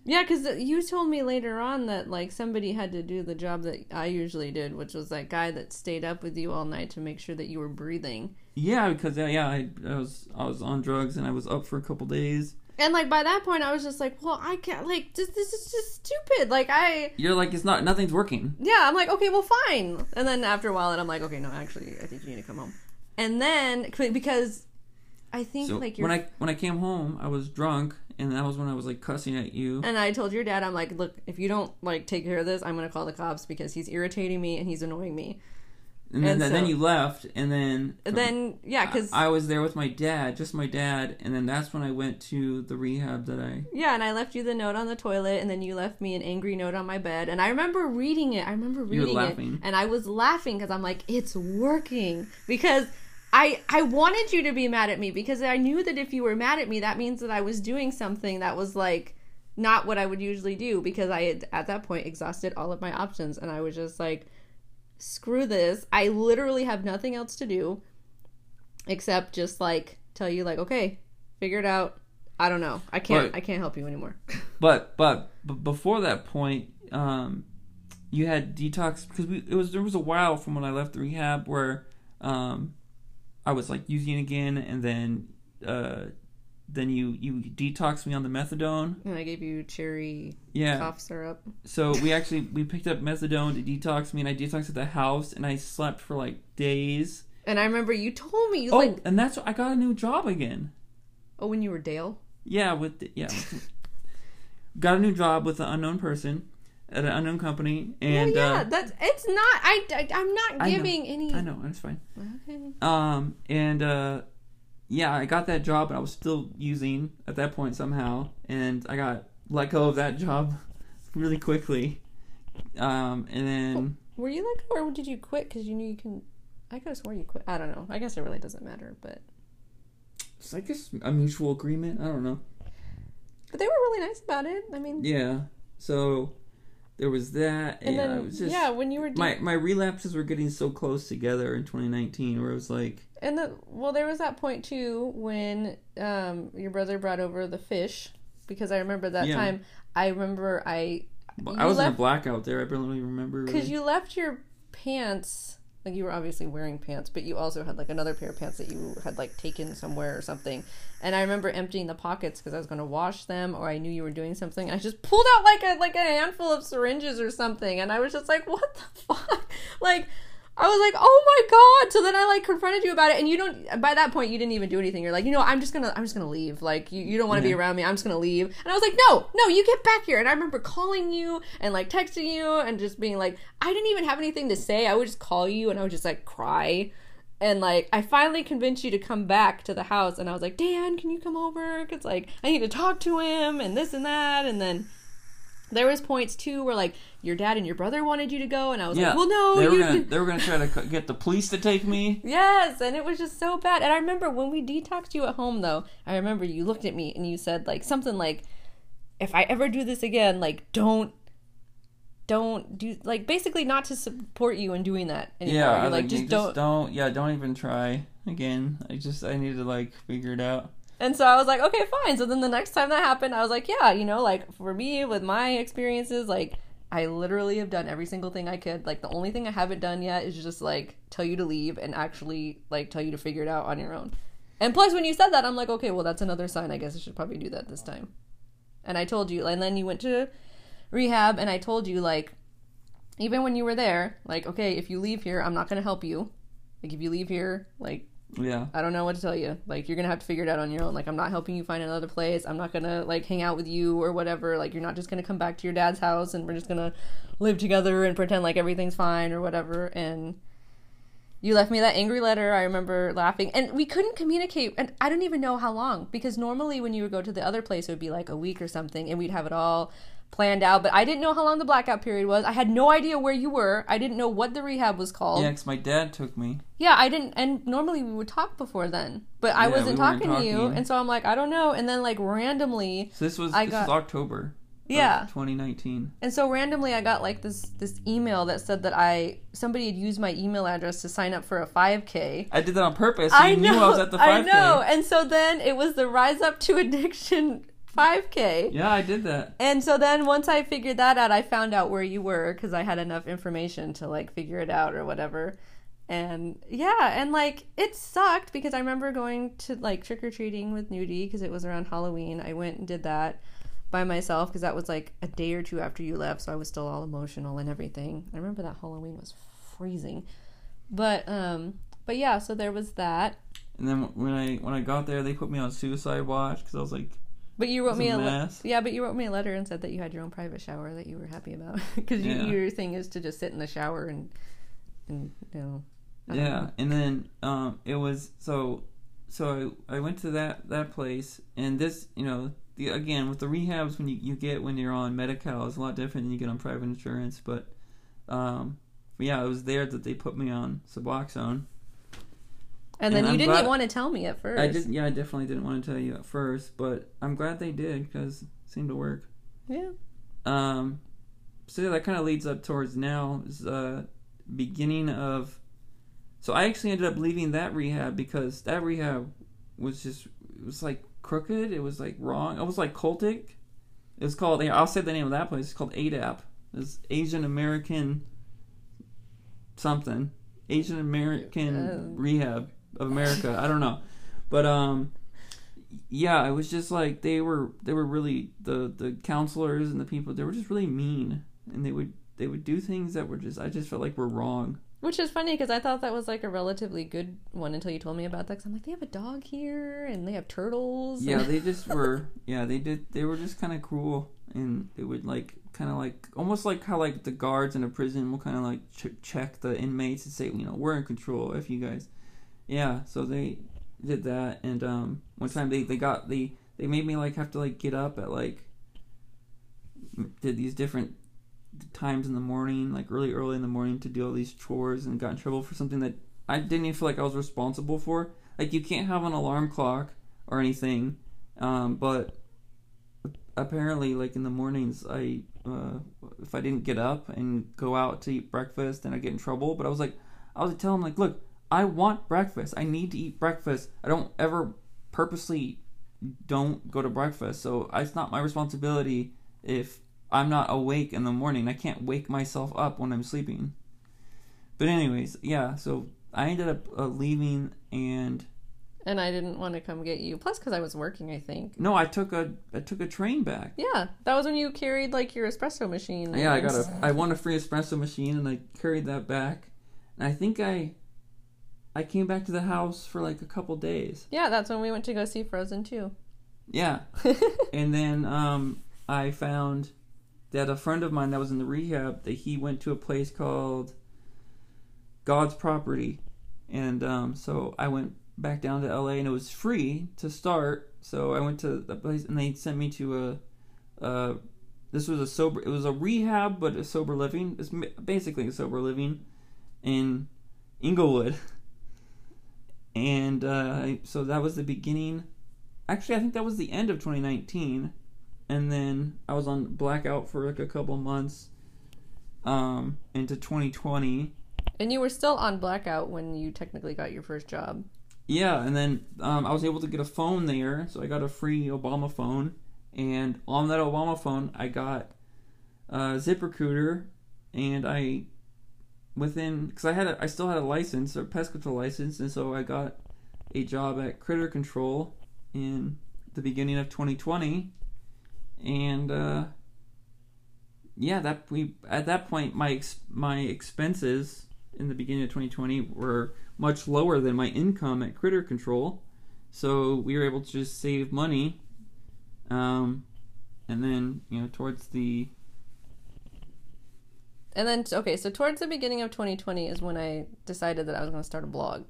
Yeah, because you told me later on that like somebody had to do the job that I usually did, which was that guy that stayed up with you all night to make sure that you were breathing. Yeah, because uh, yeah, I, I was I was on drugs and I was up for a couple days. And like by that point, I was just like, well, I can't. Like this, this is just stupid. Like I, You're like it's not nothing's working. yeah, I'm like, okay, well, fine. And then after a while, and I'm like, okay, no, actually, I think you need to come home. And then because I think So like you're when I when I came home, I was drunk, and that was when I was like cussing at you. And I told your dad, I'm like, look, if you don't like take care of this, I'm gonna call the cops because he's irritating me and he's annoying me. and then And then you left, and then then yeah, because I, I was there with my dad, just my dad, and then that's when I went to the rehab that I. Yeah, and I left you the note on the toilet, and then you left me an angry note on my bed. And I remember reading it. I remember You were reading it, and I was laughing because I'm like, it's working because. I, I wanted you to be mad at me because I knew that if you were mad at me, that means that I was doing something that was like not what I would usually do because I had at that point exhausted all of my options and I was just like, screw this. I literally have nothing else to do except just like tell you like, okay, figure it out. I don't know. I can't But- I can't help you anymore. (laughs) But but but before that point, um, you had detox because we it was there was a while from when I left the rehab where um, I was like using again, and then uh, then you you detoxed me on the methadone. And I gave you cherry Yeah. cough syrup. So we actually we picked up methadone to detox me, and I detoxed at the house, and I slept for like days. And I remember you told me you Oh, like and that's I got a new job again. oh when you were Dale. Yeah, with the, yeah, (laughs) got a new job with an unknown person at an unknown company, and well, yeah, uh, that's it's not. I, I am not I know. giving any. I know it's fine. Okay. Um, and uh, yeah, I got that job, and I was still using at that point somehow, and I got let go of that job (laughs) really quickly. Um, and then Were you like, or did you quit because you knew you can? I could have swore you quit. I don't know. I guess it really doesn't matter, but it's like a mutual agreement. I don't know. but they were really nice about it. I mean, Yeah. So there was that, and yeah, then it was just yeah, when you were my my relapses were getting so close together in 2019, where it was like. And the well, there was that point too when um your brother brought over the fish because I remember that Yeah. time. I remember I I was in left- a blackout there. I barely remember. because Really. you left your pants like you were obviously wearing pants, but you also had like another pair of pants that you had like taken somewhere or something. And I remember emptying the pockets because I was going to wash them, or I knew you were doing something. I just pulled out like a like a handful of syringes or something, and I was just like, "What the (laughs) fuck?" Like. I was like, "Oh my god!" So then I like confronted you about it, and you don't. By that point, you didn't even do anything. You're like, you know, I'm just gonna, I'm just gonna leave. Like, you, you don't want to be around me. I'm just gonna leave. And I was like, no, no, you get back here. And I remember calling you and like texting you and just being like, I didn't even have anything to say. I would just call you and I would just like cry. And like, I finally convinced you to come back to the house, and I was like, Dan, can you come over? Cause like, I need to talk to him and this and that. And then there was points too where like your dad and your brother wanted you to go, and I was yeah. like, well, no, they were gonna they were gonna try to get the police to take me. (laughs) Yes, and it was just so bad. And I remember when we detoxed you at home, though. I remember you looked at me and you said like something like, "If I ever do this again, like don't, don't do like basically not to support you in doing that anymore. Yeah, You're like like, just don't." don't. Yeah, don't even try again. I just I need to like figure it out. And so I was like, okay, fine. So then the next time that happened, I was like, yeah, you know, like for me with my experiences, like I literally have done every single thing I could. Like the only thing I haven't done yet is just like tell you to leave and actually like tell you to figure it out on your own. And plus, when you said that, I'm like, okay, well, that's another sign. I guess I should probably do that this time. And I told you, and then you went to rehab, and I told you, like, even when you were there, like, okay, if you leave here, I'm not going to help you. Like, if you leave here, like, Yeah. I don't know what to tell you. Like you're gonna have to figure it out on your own. Like I'm not helping you find another place. I'm not gonna like hang out with you or whatever. Like you're not just gonna come back to your dad's house and we're just gonna live together and pretend like everything's fine or whatever. And you left me that angry letter. I remember laughing, and we couldn't communicate. And I don't even know how long because normally when you would go to the other place, it would be like a week or something, and we'd have it all planned out. But I didn't know how long the blackout period was. I had no idea where you were. I didn't know what the rehab was called. Yeah, 'cause my dad took me. Yeah, I didn't, and normally we would talk before then, but I Yeah, wasn't we weren't talking to you, and so I'm like, I don't know, and then like randomly, So this was I this got- was October. Yeah. 2019. and so randomly I got like this this email that said that I somebody had used my email address to sign up for a 5K. I did that on purpose. So I know, knew I was at the 5K. I know, and so then it was the Rise Up to Addiction 5K. Yeah, I did that. And so then once I figured that out, I found out where you were because I had enough information to like figure it out or whatever. And yeah, and like it sucked because I remember going to like trick or treating with Nudie because it was around Halloween. I went and did that by myself because that was like a day or two after you left, so I was still all emotional and everything. I remember that Halloween was freezing. But um but yeah, so there was that. And then when I when I got there, they put me on suicide watch because I was like, But you wrote me a le- yeah, but you wrote me a letter and said that you had your own private shower that you were happy about (laughs) because Yeah. you, your thing is to just sit in the shower and and you know Yeah, and then um, it was so so I, I went to that that place, and this you know the again with the rehabs when you, you get when you're on Medi-Cal is a lot different than you get on private insurance, but um, but yeah, it was there that they put me on Suboxone. And then And you I'm didn't glad- want to tell me at first. I did, yeah, I definitely didn't want to tell you at first, but I'm glad they did because it seemed to work. Yeah. Um, so yeah, that kind of leads up towards now is uh, beginning of. So I actually ended up leaving that rehab because that rehab was just it was like crooked. It was like wrong. It was like cultic. It was called. I'll say the name of that place. It's called ADAP. It's Asian American something. Asian American Uh. Rehab of America. I don't know, but um, yeah, it was just like they were they were really the the counselors and the people they were just really mean and they would they would do things that were just I just felt like were wrong. Which is funny because I thought that was like a relatively good one until you told me about that. Because I'm like, they have a dog here and they have turtles. Yeah, they (laughs) just were yeah they did they were just kind of cruel and they would like kind of like almost like how like the guards in a prison will kind of like ch- check the inmates and say you know we're in control if you guys yeah so they did that and um one time they they got they they made me like have to like get up at like did these different times in the morning like early early in the morning to do all these chores and got in trouble for something that I didn't even feel like I was responsible for. Like you can't have an alarm clock or anything um but apparently like in the mornings i uh, if i didn't get up and go out to eat breakfast then i get in trouble but i was like i was telling like look i want breakfast i need to eat breakfast i don't ever purposely don't go to breakfast so it's not my responsibility if i'm not awake in the morning i can't wake myself up when i'm sleeping but anyways yeah so i ended up uh, leaving and And I didn't want to come get you. Plus, because I was working, I think. no i took a i took a train back Yeah, that was when you carried like your espresso machine. Yeah, I got a. I won a free espresso machine, and I carried that back. And I think I, I came back to the house for like a couple days. Yeah, that's when we went to go see Frozen II. Yeah, (laughs) and then um, I found that a friend of mine that was in the rehab that he went to a place called God's Property, and um, so I went back down to LA, and it was free to start. So I went to the place, and they sent me to a. Uh, this was a sober. It was a rehab, but a sober living. It's basically a sober living in Inglewood, (laughs) and uh, so that was the beginning. Actually, I think that was the end of 2019, and then I was on blackout for like a couple months, um, into 2020. And you were still on blackout when you technically got your first job. Yeah, and then um, I was able to get a phone there, so I got a free Obama phone, and on that Obama phone, I got uh, ZipRecruiter, and I within because I had a, I still had a license, a pest control license, and so I got a job at Critter Control in the beginning of 2020, and uh, yeah, that we at that point my my expenses in the beginning of 2020 were much lower than my income at Critter Control, so we were able to just save money. Um, and then you know towards the And then, okay, so towards the beginning of 2020 is when I decided that I was going to start a blog.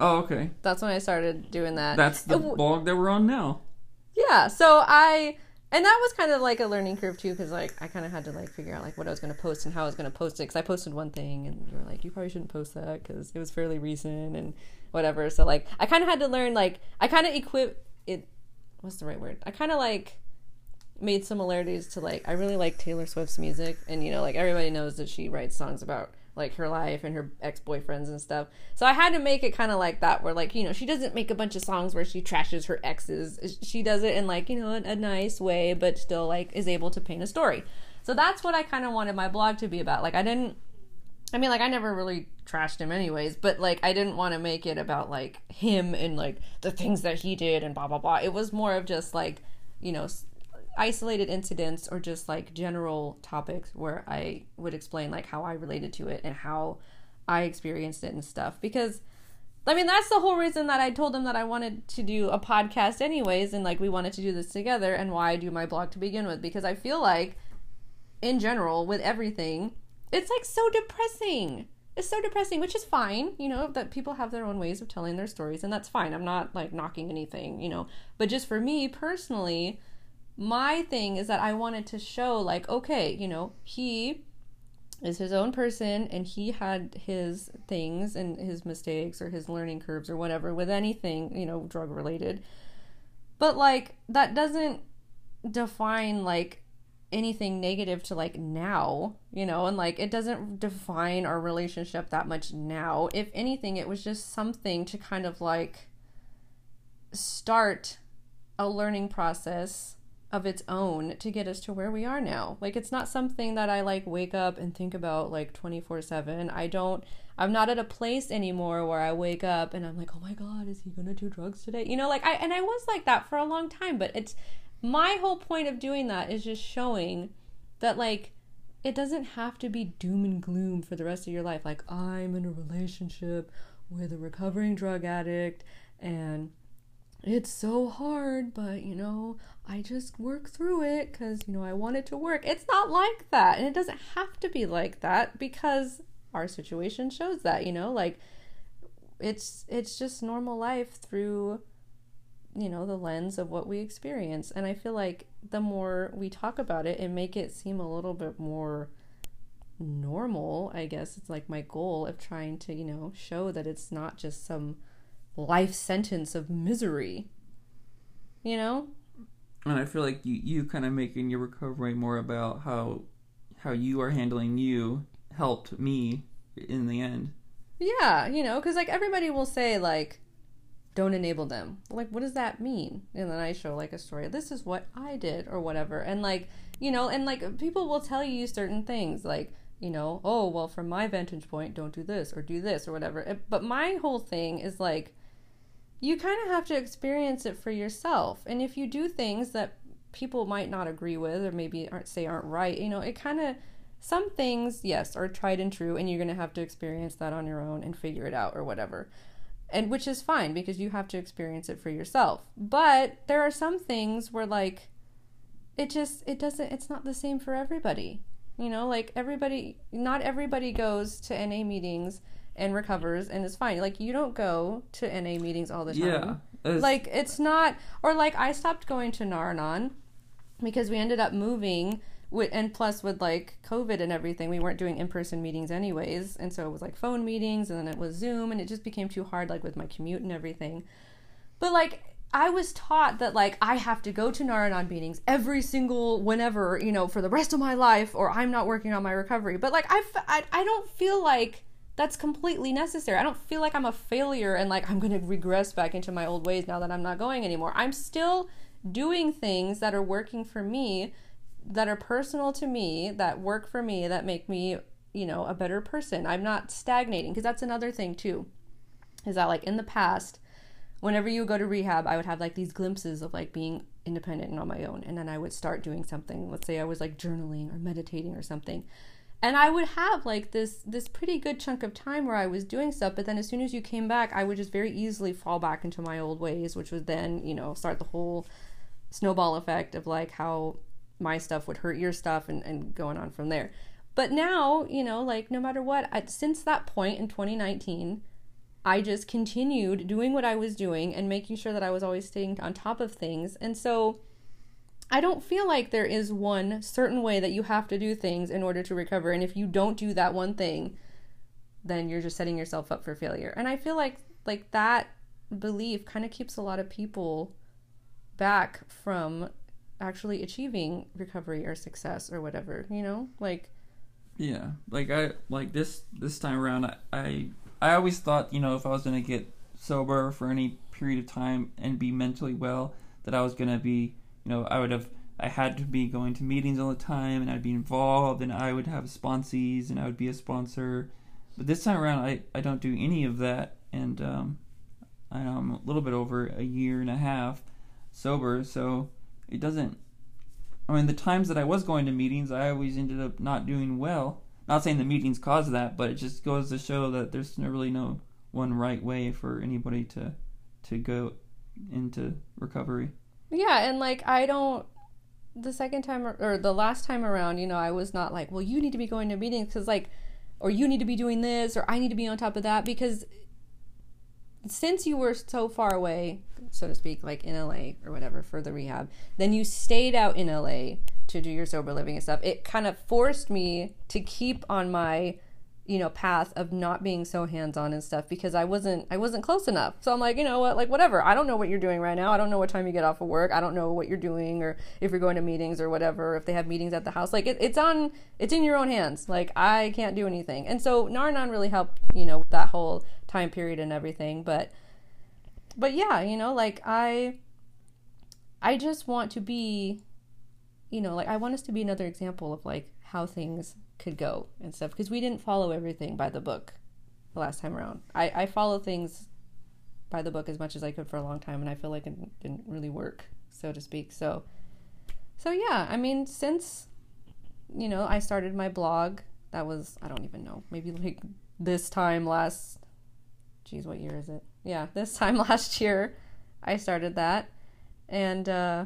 oh okay That's when I started doing that. that's the w- blog that we're on now. Yeah, so I and that was kind of like a learning curve too because like I kind of had to like figure out like what I was going to post and how I was going to post it because I posted one thing and you were like you probably shouldn't post that because it was fairly recent and whatever. So like I kind of had to learn like I kind of equip it. What's the right word? I kind of like made similarities to like I really like Taylor Swift's music and you know like everybody knows that she writes songs about like her life and her ex-boyfriends and stuff. So I had to make it kind of like that where like, you know, she doesn't make a bunch of songs where she trashes her exes. She does it in like, you know, a, a nice way but still like is able to paint a story. So that's what I kind of wanted my blog to be about. Like I didn't I mean, like, I never really trashed him, anyways, but like, I didn't want to make it about like him and like the things that he did and blah blah blah. It was more of just like, you know, isolated incidents or just like general topics where I would explain like how I related to it and how I experienced it and stuff. Because, I mean, that's the whole reason that I told him that I wanted to do a podcast, anyways, and like we wanted to do this together and why I do my blog to begin with. Because I feel like, in general, with everything, it's like so depressing. it's so depressing, which is fine, you know, that people have their own ways of telling their stories, and that's fine. I'm not like knocking anything, you know. But just for me personally, my thing is that I wanted to show, like, okay, you know, he is his own person and he had his things and his mistakes or his learning curves or whatever with anything, you know, drug related. But like that doesn't define like anything negative to like now, you know, and like it doesn't define our relationship that much now. If anything, it was just something to kind of like start a learning process of its own to get us to where we are now. Like it's not something that I like wake up and think about like 24/7. I don't I'm not at a place anymore where I wake up and I'm like, "Oh my god, is he going to do drugs today?" You know, like I and I was like that for a long time, but it's my whole point of doing that is just showing that like it doesn't have to be doom and gloom for the rest of your life. Like I'm in a relationship with a recovering drug addict and it's so hard, but you know, I just work through it because, you know, I want it to work. It's not like that. And it doesn't have to be like that because our situation shows that, you know, like it's it's just normal life through you know the lens of what we experience and i feel like the more we talk about it and make it seem a little bit more normal i guess it's like my goal of trying to you know show that it's not just some life sentence of misery. You know? And I feel like you, you kind of making your recovery more about how how you are handling you helped me in the end. Yeah, you know, because like everybody will say like, don't enable them. Like, what does that mean? And then I show like a story. This is what I did or whatever. And like, you know, and like people will tell you certain things like, you know, oh well, from my vantage point, don't do this or do this or whatever. But my whole thing is like you kind of have to experience it for yourself. And if you do things that people might not agree with or maybe aren't say aren't right, you know, it kind of some things, yes, are tried and true and you're going to have to experience that on your own and figure it out or whatever. And which is fine because you have to experience it for yourself. But there are some things where like it just it doesn't it's not the same for everybody. You know, like everybody not everybody goes to NA meetings and recovers and is fine. Like you don't go to NA meetings all the time. Yeah. Like it's not or like I stopped going to Nar-Anon because we ended up moving with, and plus with like COVID and everything, we weren't doing in-person meetings anyways, and so it was like phone meetings and then it was Zoom and it just became too hard like with my commute and everything. But like I was taught that like I have to go to Nar-Anon meetings every single whenever, you know, for the rest of my life or I'm not working on my recovery. But like I I, I don't feel like that's completely necessary. I don't feel like I'm a failure and like I'm going to regress back into my old ways now that I'm not going anymore. I'm still doing things that are working for me, that are personal to me, that work for me, that make me, you know, a better person. I'm not stagnating because that's another thing too. Is that like in the past, whenever you go to rehab, I would have like these glimpses of like being independent and on my own. And then I would start doing something. Let's say I was like journaling or meditating or something and i would have like this this pretty good chunk of time where i was doing stuff but then as soon as you came back i would just very easily fall back into my old ways which would then you know start the whole snowball effect of like how my stuff would hurt your stuff and, and going on from there. But now you know like no matter what I, since that point in 2019 i just continued doing what i was doing and making sure that i was always staying on top of things. And so I don't feel like there is one certain way that you have to do things in order to recover. And if you don't do that one thing, then you're just setting yourself up for failure. And I feel like like that belief kind of keeps a lot of people back from actually achieving recovery or success or whatever, you know? Like yeah, like I like this this time around I I, I always thought, you know, if I was going to get sober for any period of time and be mentally well, that I was going to be you know, I would have I had to be going to meetings all the time and I'd be involved and I would have sponsees and I would be a sponsor. But this time around I, I don't do any of that and um, I'm a little bit over a year and a half sober, so it doesn't I mean the times that I was going to meetings I always ended up not doing well. Not saying the meetings caused that, but it just goes to show that there's really no one right way for anybody to to go into recovery. Yeah, and like I don't the second time or, the last time around, you know, I was not like, well, you need to be going to meetings because like or you need to be doing this or I need to be on top of that because since you were so far away, so to speak, like in LA or whatever for the rehab, then you stayed out in LA to do your sober living and stuff. It kind of forced me to keep on my you know path of not being so hands-on and stuff because i wasn't i wasn't close enough. So i'm like you know what? Like whatever. I don't know what you're doing right now. I don't know what time you get off of work. I don't know what you're doing or if you're going to meetings or whatever if they have meetings at the house. Like it, it's on it's in your own hands. Like i can't do anything. And so Nar-Anon really helped you know that whole time period and everything. But but yeah you know like i i just want to be you know like i want us to be another example of like how things could go and stuff because we didn't follow everything by the book the last time around. I, I follow things by the book as much as I could for a long time, and I feel like it didn't really work, so to speak. So, so yeah, I mean, since you know I started my blog, that was I don't even know, maybe like this time last. Geez, what year is it? Yeah, this time (laughs) last year, I started that, and uh,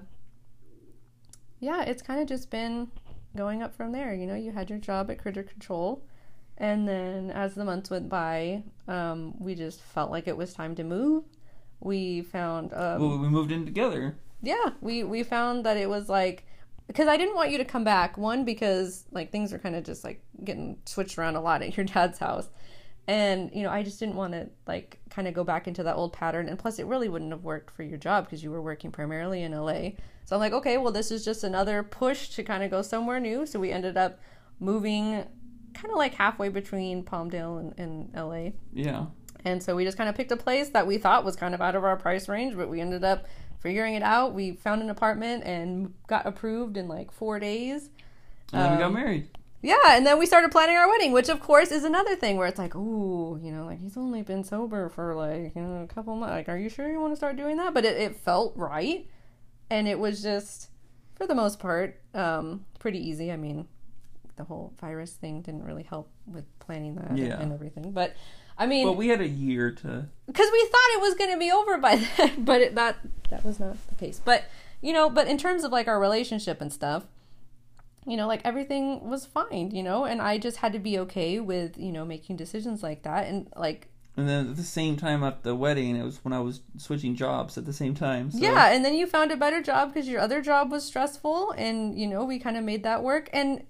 yeah, it's kind of just been going up from there. You know, you had your job at Critter Control, and then as the months went by, um, we just felt like it was time to move. We found. Um, well, we moved in together. Yeah, we we found that it was like because I didn't want you to come back. One because like things are kind of just like getting switched around a lot at your dad's house. And you know, I just didn't want to like kind of go back into that old pattern. And plus, it really wouldn't have worked for your job because you were working primarily in LA. So I'm like, okay, well, this is just another push to kind of go somewhere new. So we ended up moving kind of like halfway between Palmdale and, and LA. Yeah. And so we just kind of picked a place that we thought was kind of out of our price range, but we ended up figuring it out. We found an apartment and got approved in like four days. And then um, we got Um, married. Yeah, and then we started planning our wedding, which of course is another thing where it's like, ooh, you know, like he's only been sober for like you know a couple months. Like, are you sure you want to start doing that? But it, it felt right, and it was just, for the most part, um, pretty easy. I mean, the whole virus thing didn't really help with planning that Yeah. and, everything. But I mean, well we had a year to. because we thought it was going to be over by (laughs) then, but it, that that was not the case. But you know, but in terms of like our relationship and stuff, you know, like everything was fine, you know, and I just had to be okay with you know making decisions like that, and like And then at the same time at the wedding, it was when I was switching jobs at the same time. So. yeah, and then you found a better job because your other job was stressful, and you know we kind of made that work, and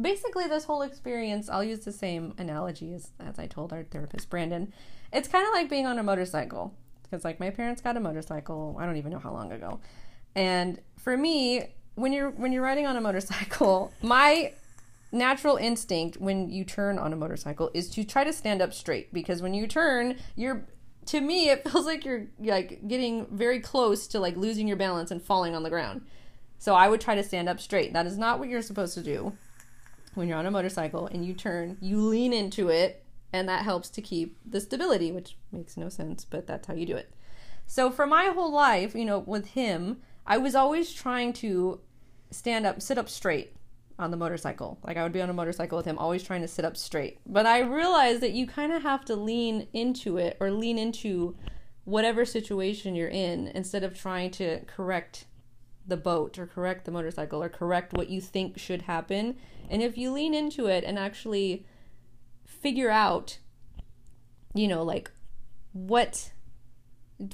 basically this whole experience, I'll use the same analogy as as I told our therapist Brandon. It's kind of like being on a motorcycle because like my parents got a motorcycle, I don't even know how long ago, and for me, when you're when you're riding on a motorcycle, (laughs) my natural instinct when you turn on a motorcycle is to try to stand up straight because when you turn, you're to me it (laughs) feels like you're like getting very close to like losing your balance and falling on the ground. So I would try to stand up straight. That is not what you're supposed to do when you're on a motorcycle and you turn, you lean into it and that helps to keep the stability, which makes no sense, but that's how you do it. So for my whole life, you know, with him, I was always trying to stand up, sit up straight on the motorcycle. Like I would be on a motorcycle with him, always trying to sit up straight. But I realized that you kind of have to lean into it or lean into whatever situation you're in instead of trying to correct the boat or correct the motorcycle or correct what you think should happen. And if you lean into it and actually figure out, you know, like what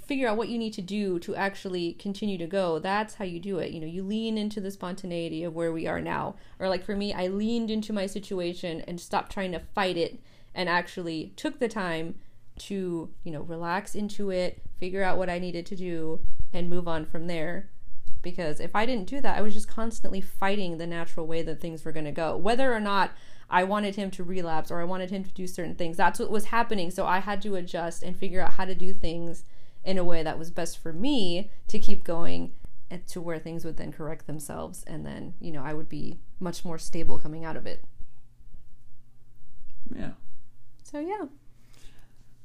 figure out what you need to do to actually continue to go that's how you do it you know you lean into the spontaneity of where we are now or like for me i leaned into my situation and stopped trying to fight it and actually took the time to you know relax into it figure out what i needed to do and move on from there because if i didn't do that i was just constantly fighting the natural way that things were going to go whether or not I wanted him to relapse or I wanted him to do certain things. That's what was happening. So I had to adjust and figure out how to do things in a way that was best for me to keep going and to where things would then correct themselves and then, you know, I would be much more stable coming out of it. Yeah. So yeah.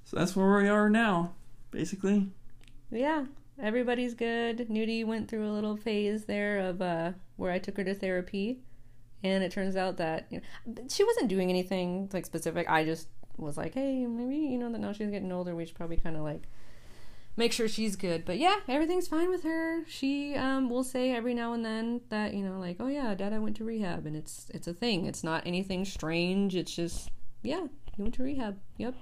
So that's where we are now, basically. Yeah. Everybody's good. Nudie went through a little phase there of uh where I took her to therapy and it turns out that you know, she wasn't doing anything like specific. I just was like, "Hey, maybe you know that now she's getting older, we should probably kind of like make sure she's good. But yeah, everything's fine with her. She um will say every now and then that, you know, like, "Oh yeah, dad, I went to rehab." And it's it's a thing. It's not anything strange. It's just Yeah, he went to rehab. Yep.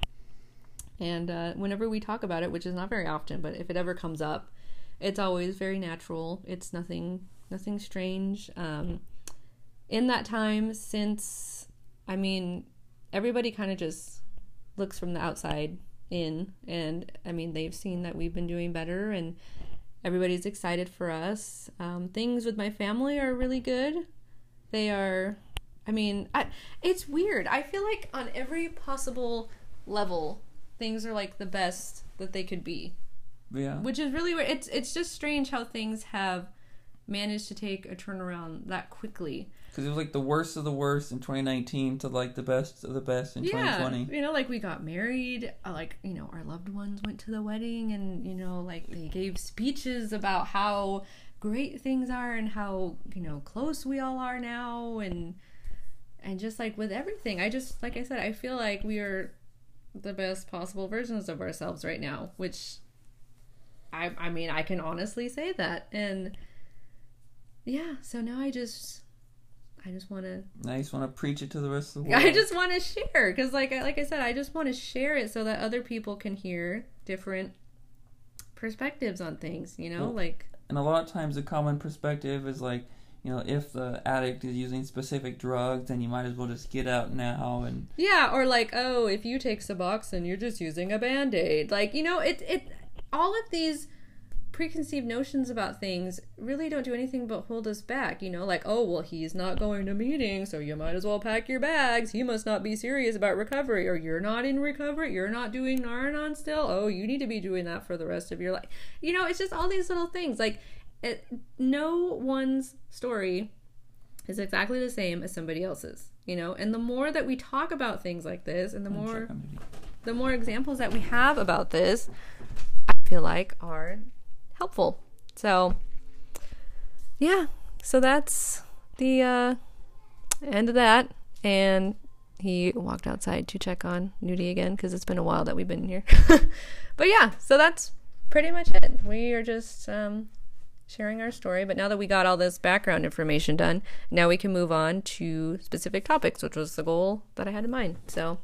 And uh, whenever we talk about it, which is not very often, but if it ever comes up, it's always very natural. It's nothing, nothing strange. Um, in that time, since I mean, everybody kind of just looks from the outside in, and I mean, they've seen that we've been doing better, and everybody's excited for us. Um, things with my family are really good. They are. I mean, I, it's weird. I feel like on every possible level, things are like the best that they could be Yeah. which is really weird. It's it's just strange how things have managed to take a turnaround that quickly. Because it was like the worst of the worst in 2019 to like the best of the best in 2020. you know, like we got married, uh, like you know, our loved ones went to the wedding, and you know, like they gave speeches about how great things are and how you know close we all are now, and and just like with everything, I just like I said, I feel like we are the best possible versions of ourselves right now, which I I mean I can honestly say that, and yeah, so now I just I just want to you just want to preach it to the rest of the (laughs) world. I just want to share because, like, I- like I said, I just want to share it so that other people can hear different perspectives on things. You know, Well- like and a lot of times the common perspective is like, you know, if the addict is using specific drugs, then you might as well just get out now. And yeah, or like, oh, if you take Suboxone, you're just using a band aid. Like, you know, it it all of these preconceived notions about things really don't do anything but hold us back. You know, like, oh, well, he's not going to meetings, so you might as well pack your bags. He must not be serious about recovery, or you're not in recovery. You're not doing Nar-Anon still. Oh, you need to be doing that for the rest of your life. You know, it's just all these little things. Like, it, no one's story is exactly the same as somebody else's. You know, and the more that we talk about things like this, and the more check on Nudie. the more examples that we have about this, I feel like are helpful. So, yeah, so that's the uh, end of that. And he walked outside to check on Nudie again because it's been a while that we've been here. (laughs) but yeah, so that's pretty much it. We are just um, sharing our story. But now that we got all this background information done, now we can move on to specific topics, which was the goal that I had in mind. So,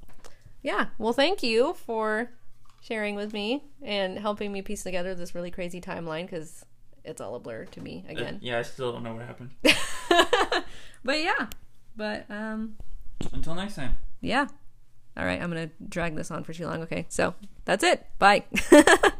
yeah. Well, thank you for sharing with me and helping me piece together this really crazy timeline because it's all a blur to me again. yeah, I still don't know what happened. (laughs) but yeah. But um Until next time. yeah. All right, I'm going to drag this on for too long. Okay. So, that's it. Bye. (laughs)